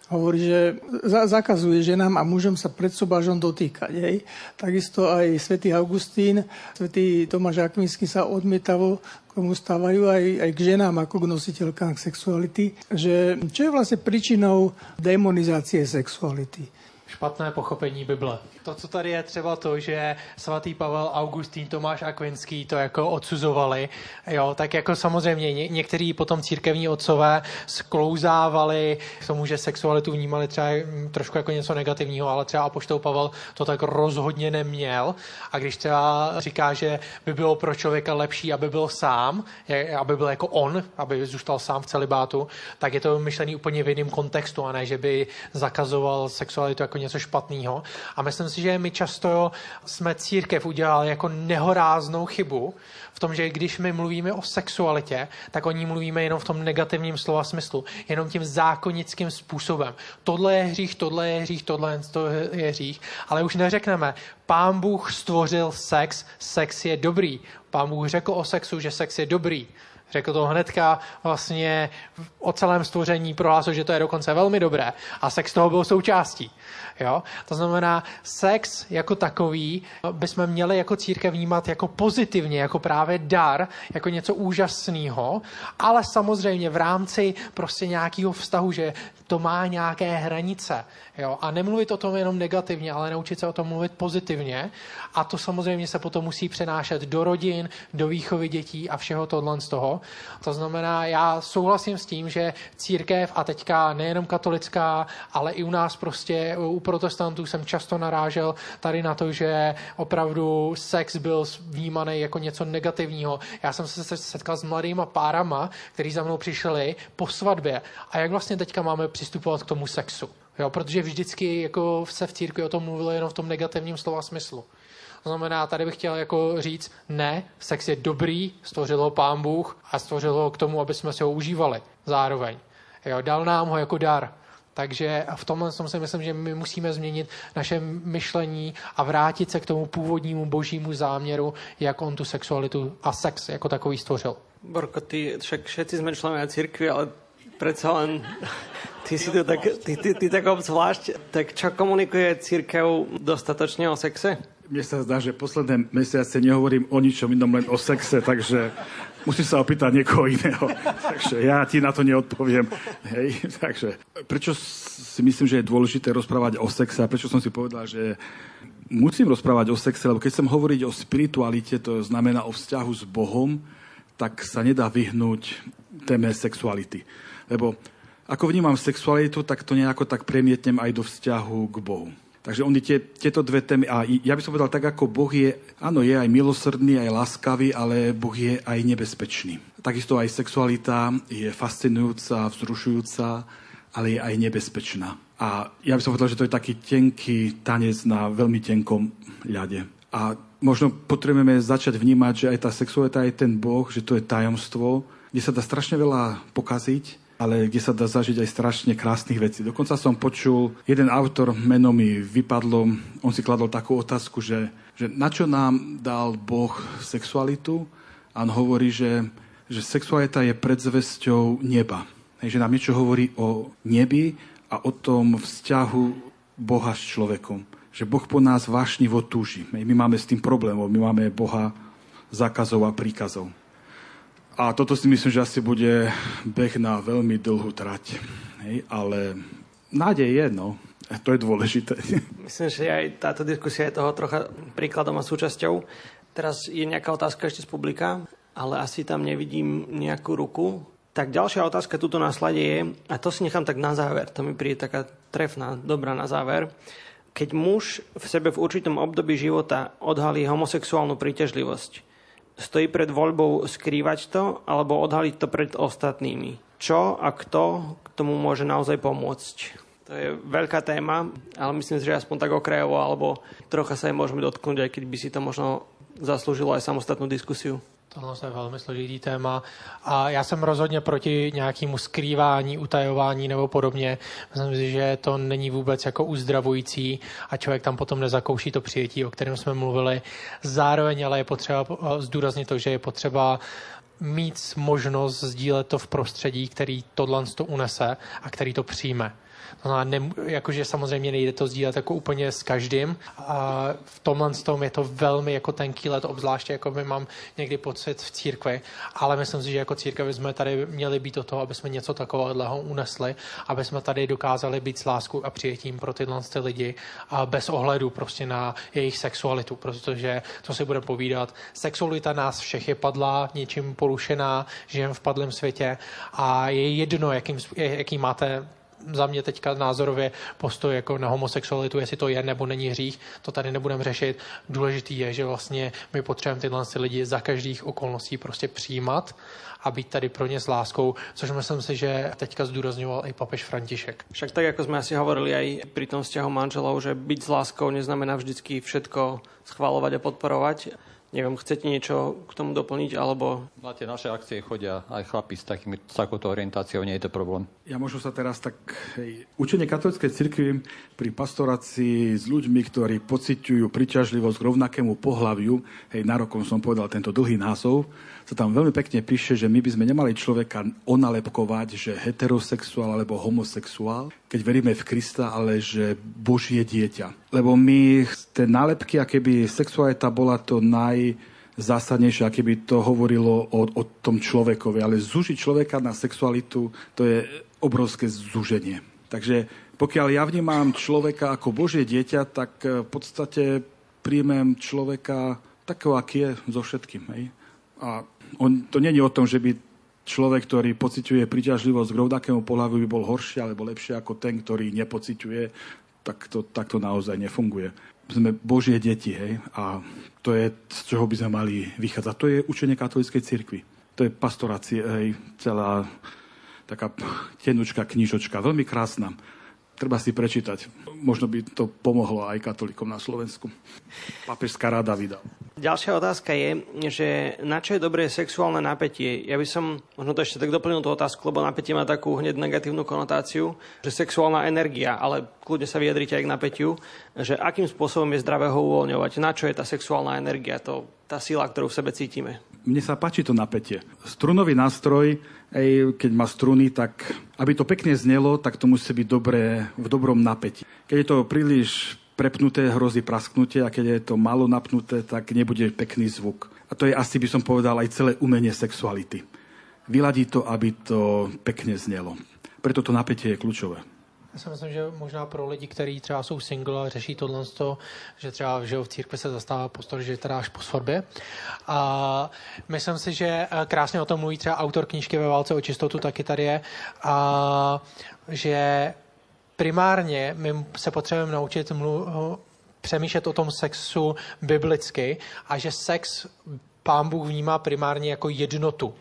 hovorí, že za, zakazuje ženám a mužom sa pred sobážom dotýkať. Hej. Takisto aj svätý Augustín, svätý Tomáš Akvinsky sa odmietavo tomu stávajú aj, aj k ženám ako k nositeľkám sexuality, že čo je vlastne príčinou demonizácie sexuality? Špatné pochopení Bible. To, co tady je třeba to, že svatý Pavel, Augustín, Tomáš Akvinský to jako odsuzovali, jo, tak jako samozřejmě ně, některý potom církevní otcové sklouzávali k tomu, že sexualitu vnímali třeba trošku jako něco negativního, ale třeba Apoštol Pavel to tak rozhodně neměl. A když třeba říká, že by bylo pro člověka lepší, aby byl sám, aby byl jako on, aby zůstal sám v celibátu, tak je to myšlený úplně v jiném kontextu, a ne, že by zakazoval sexualitu jako něco špatného. A myslím si, že my často jsme církev udělali jako nehoráznou chybu v tom, že když my mluvíme o sexualitě, tak o ní mluvíme jenom v tom negativním slova smyslu, jenom tím zákonickým způsobem. Tohle je hřích, tohle je hřích, tohle je hřích, ale už neřekneme, pán Bůh stvořil sex, sex je dobrý. Pán Bůh řekl o sexu, že sex je dobrý. Řekl to hnedka vlastně o celém stvoření, prohlásil, že to je dokonce velmi dobré a sex toho byl součástí. Jo? To znamená, sex jako takový bychom měli jako církev vnímat jako pozitivně, jako právě dar, jako něco úžasného, ale samozřejmě v rámci prostě nějakého vztahu, že to má nějaké hranice. Jo? A nemluvit o tom jenom negativně, ale naučit se o tom mluvit pozitivně. A to samozřejmě se potom musí přenášet do rodin, do výchovy dětí a všeho tohle z toho. To znamená, já souhlasím s tím, že církev a teďka nejenom katolická, ale i u nás prostě u protestantů jsem často narážel tady na to, že opravdu sex byl vnímaný jako něco negativního. Já jsem se setkal s mladýma párama, kteří za mnou přišli po svatbě. A jak vlastně teďka máme přistupovat k tomu sexu? Jo, protože vždycky jako se v církvi o tom mluvilo jenom v tom negativním slova smyslu. To znamená, tady bych chtěl jako říct, ne, sex je dobrý, stvořil ho pán Bůh a stvořil ho k tomu, aby jsme si ho užívali zároveň. Jo, dal nám ho jako dar. Takže v tomhle tom si myslím, že my musíme změnit naše myšlení a vrátit se k tomu původnímu božímu záměru, jak on tu sexualitu a sex jako takový stvořil. Borko, ty, však všetci sme členovia cirkvi, ale predsa len ty si to tak, ty, ty, ty tak obzvlášť. Tak čo komunikuje církev dostatočne o sexe? Mne sa zdá, že posledné mesiace nehovorím o ničom inom, len o sexe, takže musím sa opýtať niekoho iného. takže ja ti na to neodpoviem. Hej, takže prečo si myslím, že je dôležité rozprávať o sexe a prečo som si povedal, že musím rozprávať o sexe, lebo keď chcem hovoriť o spiritualite, to znamená o vzťahu s Bohom, tak sa nedá vyhnúť téme sexuality. Lebo ako vnímam sexualitu, tak to nejako tak premietnem aj do vzťahu k Bohu. Takže oni tie, tieto dve témy, a ja by som povedal, tak ako Boh je, áno, je aj milosrdný, aj láskavý, ale Boh je aj nebezpečný. Takisto aj sexualita je fascinujúca, vzrušujúca, ale je aj nebezpečná. A ja by som povedal, že to je taký tenký tanec na veľmi tenkom ľade. A možno potrebujeme začať vnímať, že aj tá sexualita, aj ten Boh, že to je tajomstvo, kde sa dá strašne veľa pokaziť, ale kde sa dá zažiť aj strašne krásnych vecí. Dokonca som počul, jeden autor, meno mi vypadlo, on si kladol takú otázku, že, že na čo nám dal Boh sexualitu? A on hovorí, že, že sexualita je predzvesťou neba. Že nám niečo hovorí o nebi a o tom vzťahu Boha s človekom. Že Boh po nás vášnivo túži. My máme s tým problémov. My máme Boha zákazov a príkazov. A toto si myslím, že asi bude beh na veľmi dlhú trať. Hej, ale nádej je, no. To je dôležité. Myslím, že aj táto diskusia je toho trocha príkladom a súčasťou. Teraz je nejaká otázka ešte z publika, ale asi tam nevidím nejakú ruku. Tak ďalšia otázka tuto na slade je, a to si nechám tak na záver, to mi príde taká trefná, dobrá na záver. Keď muž v sebe v určitom období života odhalí homosexuálnu príťažlivosť, stojí pred voľbou skrývať to alebo odhaliť to pred ostatnými. Čo a kto k tomu môže naozaj pomôcť? To je veľká téma, ale myslím si, že aspoň tak okrajovo alebo trocha sa aj môžeme dotknúť, aj keď by si to možno zaslúžilo aj samostatnú diskusiu. Tohle je velmi složitý téma a já jsem rozhodně proti nějakému skrývání, utajování nebo podobně. Myslím si, že to není vůbec jako uzdravující a člověk tam potom nezakouší to přijetí, o kterém jsme mluvili. Zároveň ale je potřeba zdůraznit to, že je potřeba mít možnost sdílet to v prostředí, který tohle to unese a který to přijme. To znamená, ne, jakože samozřejmě nejde to sdílet jako úplně s každým. A v tomhle tom je to velmi jako tenký let, obzvláště jako my mám někdy pocit v církvi, ale myslím si, že jako církev jsme tady měli být o toho, aby jsme něco takového unesli, aby jsme tady dokázali být s láskou a přijetím pro tyhle ty lidi a bez ohledu prostě na jejich sexualitu, protože co si budeme povídat, sexualita nás všech je padla, něčím porušená, žijeme v padlém světě a je jedno, jakým, jaký máte za mě teďka názorově postoj jako na homosexualitu, jestli to je nebo není hřích, to tady nebudeme řešit. Důležitý je, že vlastně my potřebujeme tyhle lidi za každých okolností prostě přijímat a být tady pro ně s láskou, což myslím si, že teďka zdůrazňoval i papež František. Však tak, ako sme asi hovorili aj pri tom vzťahu manželov, že byť s láskou neznamená vždycky všetko schvalovať a podporovať Neviem, chcete niečo k tomu doplniť, alebo... Na tie naše akcie chodia aj chlapi s, takými, s takouto orientáciou, nie je to problém. Ja možno sa teraz tak... Hej, učenie katolíckej cirkvi pri pastorácii s ľuďmi, ktorí pociťujú priťažlivosť k rovnakému pohľaviu, hej, na rokom som povedal tento dlhý názov, sa tam veľmi pekne píše, že my by sme nemali človeka onalepkovať, že heterosexuál alebo homosexuál, keď veríme v Krista, ale že Božie dieťa. Lebo my, tie nálepky, aké by sexualita bola to naj zásadnejšie, aké by to hovorilo o, o tom človekovi. Ale zúžiť človeka na sexualitu, to je obrovské zúženie. Takže pokiaľ ja vnímam človeka ako Božie dieťa, tak v podstate príjmem človeka takého, aký je so všetkým. Hej? A on, to není o tom, že by človek, ktorý pociťuje príťažlivosť k rovnakému pohľavu, by bol horší alebo lepší ako ten, ktorý nepociťuje, tak to, tak to naozaj nefunguje. Sme Božie deti, hej, a to je, z čoho by sme mali vychádzať. To je učenie katolíckej cirkvi. To je pastorácie, hej, celá taká tenučká knižočka, veľmi krásna. Treba si prečítať. Možno by to pomohlo aj katolíkom na Slovensku. Papežská rada vydal. Ďalšia otázka je, že na čo je dobré sexuálne napätie? Ja by som možno to ešte tak doplnil tú otázku, lebo napätie má takú hneď negatívnu konotáciu, že sexuálna energia, ale kľudne sa vyjadrite aj k napätiu, že akým spôsobom je zdravé ho uvoľňovať, na čo je tá sexuálna energia, to, tá sila, ktorú v sebe cítime. Mne sa páči to napätie. Strunový nástroj Ej, keď má struny, tak aby to pekne znelo, tak to musí byť dobré, v dobrom napätí. Keď je to príliš prepnuté, hrozí prasknutie a keď je to malo napnuté, tak nebude pekný zvuk. A to je asi, by som povedal, aj celé umenie sexuality. Vyladí to, aby to pekne znelo. Preto to napätie je kľúčové. Já si myslím, že možná pro lidi, kteří třeba jsou single a řeší tohle, že třeba že v církvi se zastává postor, že teda až po svatbě. A myslím si, že eh, krásně o tom mluví třeba autor knížky ve válce o čistotu, taky tady je. A že primárně my se potřebujeme naučit mlu- přemýšlet o tom sexu biblicky a že sex pán Bůh vnímá primárně jako jednotu.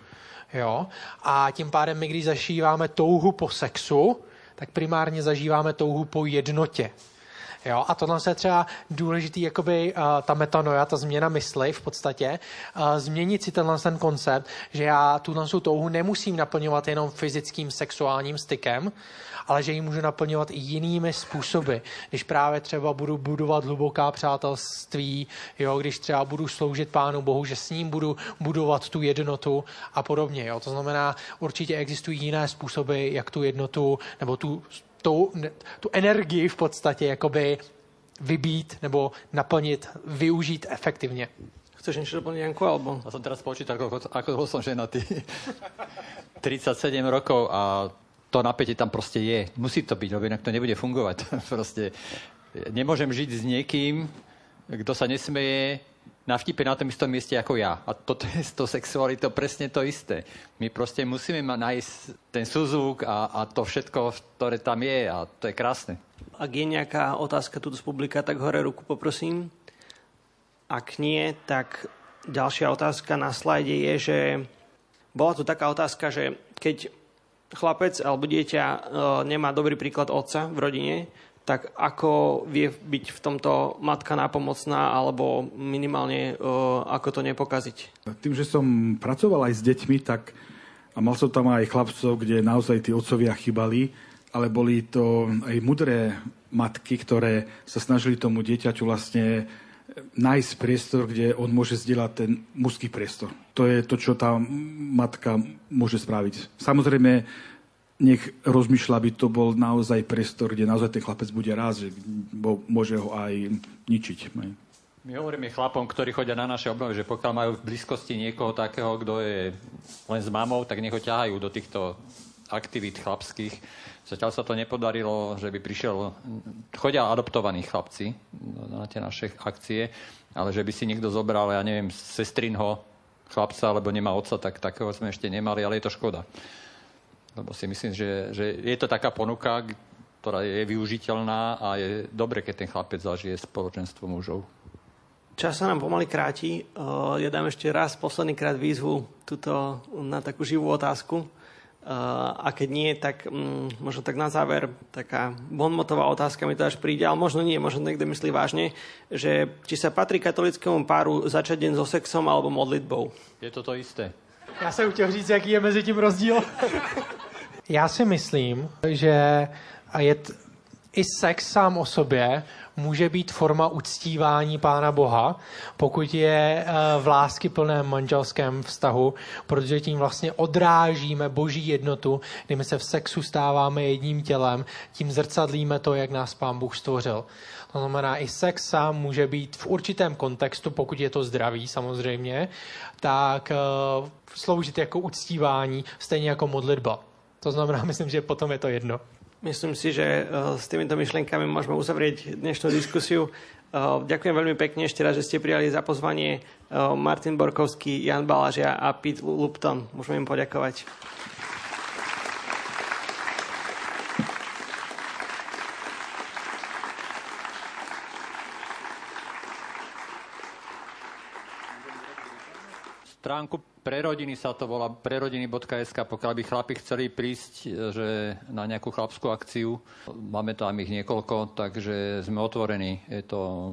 Jo? A tím pádem my, když zašíváme touhu po sexu, tak primárně zažíváme touhu po jednotě. Jo? A tohle je třeba důležitý, jakoby uh, ta metanoja, ta změna mysli v podstatě, uh, změnit si tenhle ten koncept, že já tuhle touhu nemusím naplňovat jenom fyzickým sexuálním stykem, ale že ji můžu naplňovat i jinými způsoby. Když právě třeba budu budovat hluboká přátelství, jo, když třeba budu sloužit Pánu Bohu, že s ním budu budovat tu jednotu a podobně. Jo. To znamená, určitě existují jiné způsoby, jak tu jednotu nebo tu, tu, tu energii v podstatě jakoby vybít nebo naplnit, využít efektivně. Chceš niečo doplniť, Janko? Alebo... Ja som teraz počítal, ako, ako som ženatý. 37 rokov a to napätie tam proste je. Musí to byť, lebo inak to nebude fungovať. proste nemôžem žiť s niekým, kto sa nesmeje na vtipe na tom istom mieste ako ja. A toto je to sexualitou presne to isté. My proste musíme nájsť ten súzvuk a, a to všetko, ktoré tam je a to je krásne. Ak je nejaká otázka tu z publika, tak hore ruku poprosím. Ak nie, tak ďalšia otázka na slajde je, že bola tu taká otázka, že keď chlapec alebo dieťa e, nemá dobrý príklad otca v rodine, tak ako vie byť v tomto matka nápomocná alebo minimálne e, ako to nepokaziť? Tým, že som pracoval aj s deťmi, tak a mal som tam aj chlapcov, kde naozaj tí otcovia chybali, ale boli to aj mudré matky, ktoré sa snažili tomu dieťaťu vlastne nájsť priestor, kde on môže zdieľať ten mužský priestor. To je to, čo tá matka môže spraviť. Samozrejme, nech rozmýšľa, aby to bol naozaj priestor, kde naozaj ten chlapec bude rád, že môže ho aj ničiť. My hovoríme chlapom, ktorí chodia na naše obnovy, že pokiaľ majú v blízkosti niekoho takého, kto je len s mamou, tak nech ho ťahajú do týchto aktivít chlapských. Zatiaľ sa to nepodarilo, že by prišiel... Chodia adoptovaní chlapci na tie naše akcie, ale že by si niekto zobral, ja neviem, sestrinho chlapca, alebo nemá otca, tak takého sme ešte nemali, ale je to škoda. Lebo si myslím, že, že je to taká ponuka, ktorá je využiteľná a je dobre, keď ten chlapec zažije spoločenstvo mužov. Čas sa nám pomaly kráti. Ja dám ešte raz posledný krát výzvu tuto na takú živú otázku. A keď nie, tak mm, možno tak na záver taká bonmotová otázka mi to až príde, ale možno nie, možno niekto myslí vážne, že či sa patrí katolickému páru začať deň so sexom alebo modlitbou. Je to to isté. Já jsem chtěl říct, jaký je mezi tím rozdíl. Já si myslím, že je t- i sex sám o sobě může být forma uctívání Pána Boha, pokud je eh, v lásky plném manželském vztahu, protože tím vlastně odrážíme boží jednotu, kdy my se v sexu stáváme jedním tělem, tím zrcadlíme to, jak nás Pán Bůh stvořil. To znamená, i sex sám může být v určitém kontextu, pokud je to zdravý samozřejmě, tak uh, sloužit jako uctívání, stejně jako modlitba. To znamená, myslím, že potom je to jedno. Myslím si, že uh, s týmito myšlenkami môžeme uzavrieť dnešnú diskusiu. Uh, ďakujem veľmi pekne ešte raz, že ste prijali za pozvanie Martin Borkovský, Jan Balažia a Pete Lupton. Môžeme im poďakovať. Stránku pre rodiny sa to volá prerodiny.sk, pokiaľ by chlapi chceli prísť že na nejakú chlapskú akciu. Máme tam ich niekoľko, takže sme otvorení. Je to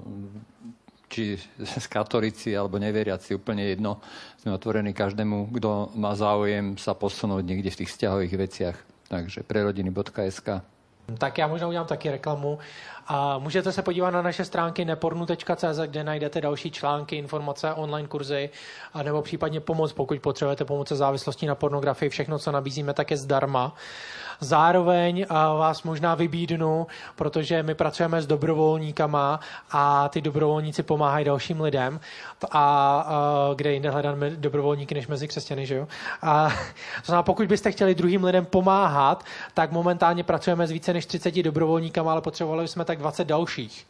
či katolíci alebo neveriaci, úplne jedno. Sme otvorení každému, kto má záujem sa posunúť niekde v tých vzťahových veciach. Takže prerodiny.sk. Tak já možná udělám taky reklamu. A můžete se podívat na naše stránky nepornu.cz, kde najdete další články, informace, online kurzy, nebo případně pomoc, pokud potřebujete pomoc se závislostí na pornografii. Všechno, co nabízíme, tak je zdarma. Zároveň vás možná vybídnu, protože my pracujeme s dobrovolníkama a ty dobrovolníci pomáhají dalším lidem. A, a kde jinde hledáme dobrovolníky než mezi křesťany, že jo? A, to znamená, pokud byste chtěli druhým lidem pomáhat, tak momentálně pracujeme s více než 30 dobrovolníkama, ale potřebovali jsme tak 20 dalších.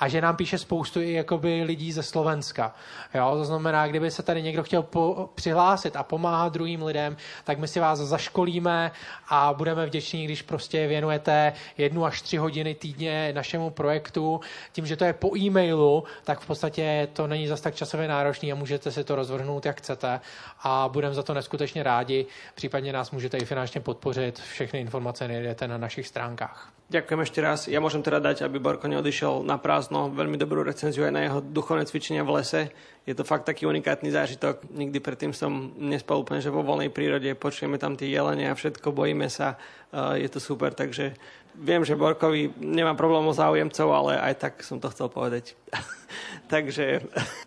A že nám píše spoustu i jakoby lidí ze Slovenska. Jo? To znamená, kdyby se tady někdo chtěl po, přihlásit a pomáhat druhým lidem, tak my si vás zaškolíme a budeme vděční, když prostě věnujete jednu až tři hodiny týdně našemu projektu. Tím, že to je po e-mailu, tak v podstatě to není zas tak časově náročný a můžete si to rozvrhnout, jak chcete a budeme za to neskutečně rádi. Případně nás můžete i finančně podpořit. Všechny informace najdete na našich stránkách. Ďakujem ešte raz. Ja môžem teda dať, aby Borko neodišiel na prázdno. Veľmi dobrú recenziu aj na jeho duchovné cvičenia v lese. Je to fakt taký unikátny zážitok. Nikdy predtým som nespal úplne, že vo voľnej prírode počujeme tam tie jelene a všetko, bojíme sa. Je to super, takže viem, že Borkovi nemá problém o záujemcov, ale aj tak som to chcel povedať. takže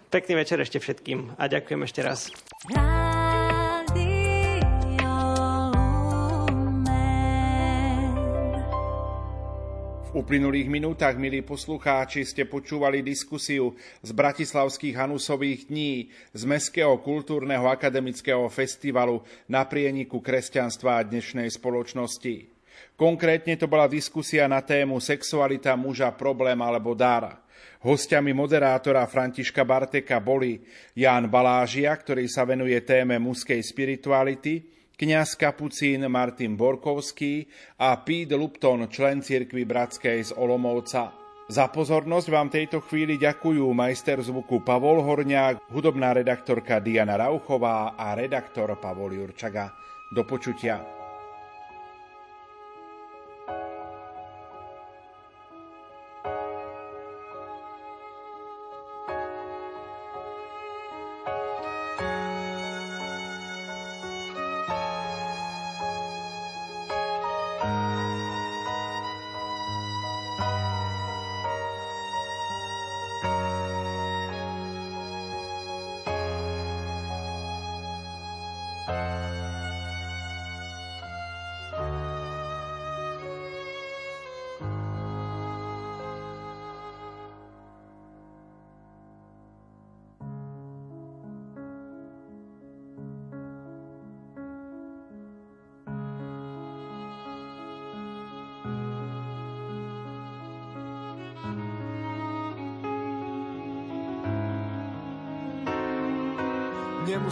pekný večer ešte všetkým a ďakujem ešte raz. V uplynulých minútach, milí poslucháči, ste počúvali diskusiu z Bratislavských Hanusových dní z Mestského kultúrneho akademického festivalu na prieniku kresťanstva a dnešnej spoločnosti. Konkrétne to bola diskusia na tému sexualita muža, problém alebo dára. Hostiami moderátora Františka Barteka boli Ján Balážia, ktorý sa venuje téme mužskej spirituality, kňaz kapucín Martin Borkovský a Pete Lupton, člen cirkvi Bratskej z Olomovca. Za pozornosť vám tejto chvíli ďakujú majster zvuku Pavol Horňák, hudobná redaktorka Diana Rauchová a redaktor Pavol Jurčaga. Do počutia.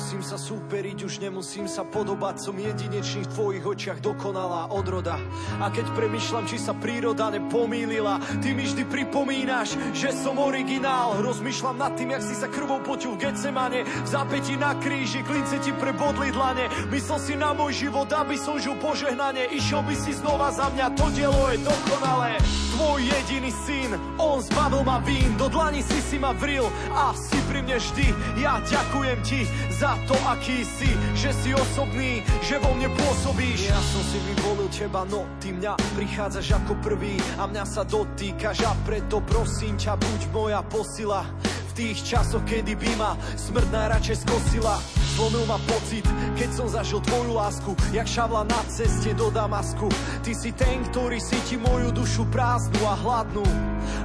Nemusím sa súperiť, už nemusím sa podobať. Som jedinečný v tvojich očiach dokonalá odroda. A keď premyšľam, či sa príroda nepomýlila Ty mi vždy pripomínaš, že som originál. Rozmýšľam nad tým, jak si sa krvou potil v Getsemane. V zápäti na kríži, klince ti prebodli dlane. Myslel si na môj život, aby som žil požehnanie Išiel by si znova za mňa, to dielo je dokonalé Tvoj jediný syn, on zbavil ma vín Do dlani si si ma vril a si pri mne vždy Ja ďakujem ti za to, aký si, že si osobný, že vo mne pôsobíš. Ja som si vyvolil teba, no ty mňa prichádzaš ako prvý a mňa sa dotýkaš a preto prosím ťa, buď moja posila v tých časoch, kedy by ma smrť najradšej skosila. Zlomil ma pocit, keď som zažil tvoju lásku, jak šavla na ceste do Damasku. Ty si ten, ktorý si ti moju dušu prázdnu a hladnú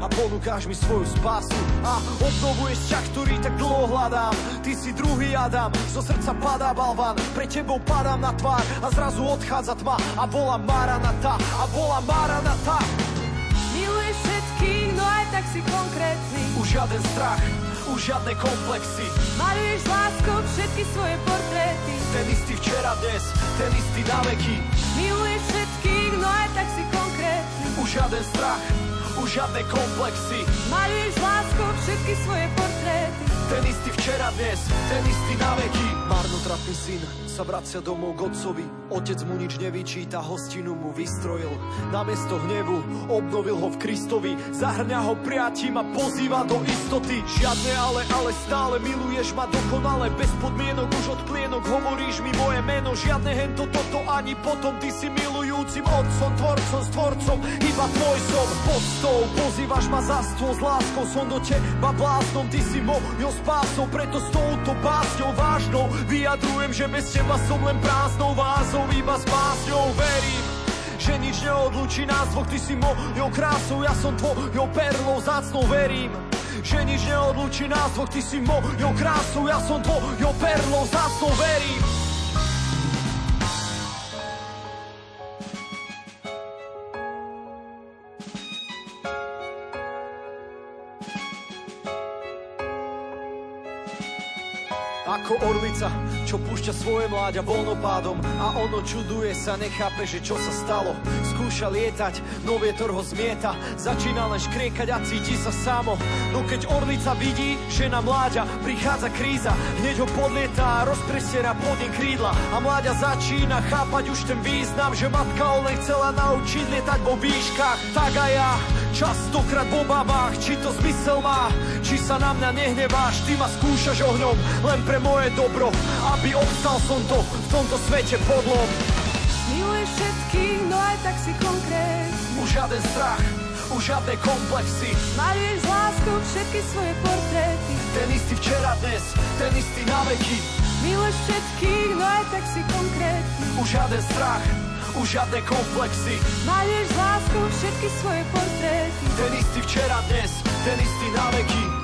a ponúkáš mi svoju spásu a obnovuješ ťah, ktorý tak dlho hľadám. Ty si druhý Adam, zo srdca padá balvan, pre tebou padám na tvár a zrazu odchádza tma a volá Maranata a volá Maranata. Miluješ všetkých, no aj tak si konkrétny. Už žiaden strach, už žiadne komplexy. Maluješ láskou všetky svoje portréty. Ten istý včera, dnes, ten istý na veky. Miluješ všetkých, no aj tak si konkrétny. Už žiaden strach, už žiadne komplexy. Maluješ láskou všetky svoje portréty. Ten istý včera, dnes, ten istý na veky. Marnotratný syn sa vracia domov k otcovi. Otec mu nič nevyčíta, hostinu mu vystrojil. Namiesto hnevu obnovil ho v Kristovi. Zahrňa ho priatím a pozýva do istoty. Žiadne ale, ale stále miluješ ma dokonale. Bez podmienok už od plienok hovoríš mi moje meno. Žiadne hento, toto ani potom. Ty si milujúcim otcom, tvorcom, stvorcom. Iba tvoj som podstou. Pozývaš ma za stôl s láskou. Som do teba bláznom, ty si mojou spásou, preto s touto básňou vážnou vyjadrujem, že bez teba som len prázdnou vázou, iba s básňou verím že nič neodlučí nás dvoch, ty si mojou krásou, ja som tvojou perlou, zácnou verím že nič neodlučí nás dvoch, ty si mojou krásou, ja som tvojou perlou, zácnou verím Orlica, čo púšťa svoje mláďa voľnopádom A ono čuduje sa, nechápe, že čo sa stalo Skúša lietať, no vietor ho zmieta. Začína len škriekať a cíti sa samo. No keď orlica vidí, že na mláďa prichádza kríza Hneď ho podlieta a rozprestiera pod ním krídla. A mláďa začína chápať už ten význam Že matka ho len chcela naučiť lietať vo výškach. Tak a ja Častokrát v obavách, či to zmysel má Či sa na mňa nehneváš Ty ma skúšaš ohňom len pre moje dobro Aby obstal som to v tomto svete podlom žiaden strach, už žiadne komplexy. Maluješ z láskou všetky svoje portréty. Ten istý včera, dnes, ten istý na veky. Miluješ všetkých, no aj tak si konkrétny. Už žiaden strach, už žiadne komplexy. Maluješ z láskou všetky svoje portréty. Ten istý včera, dnes, ten istý na veky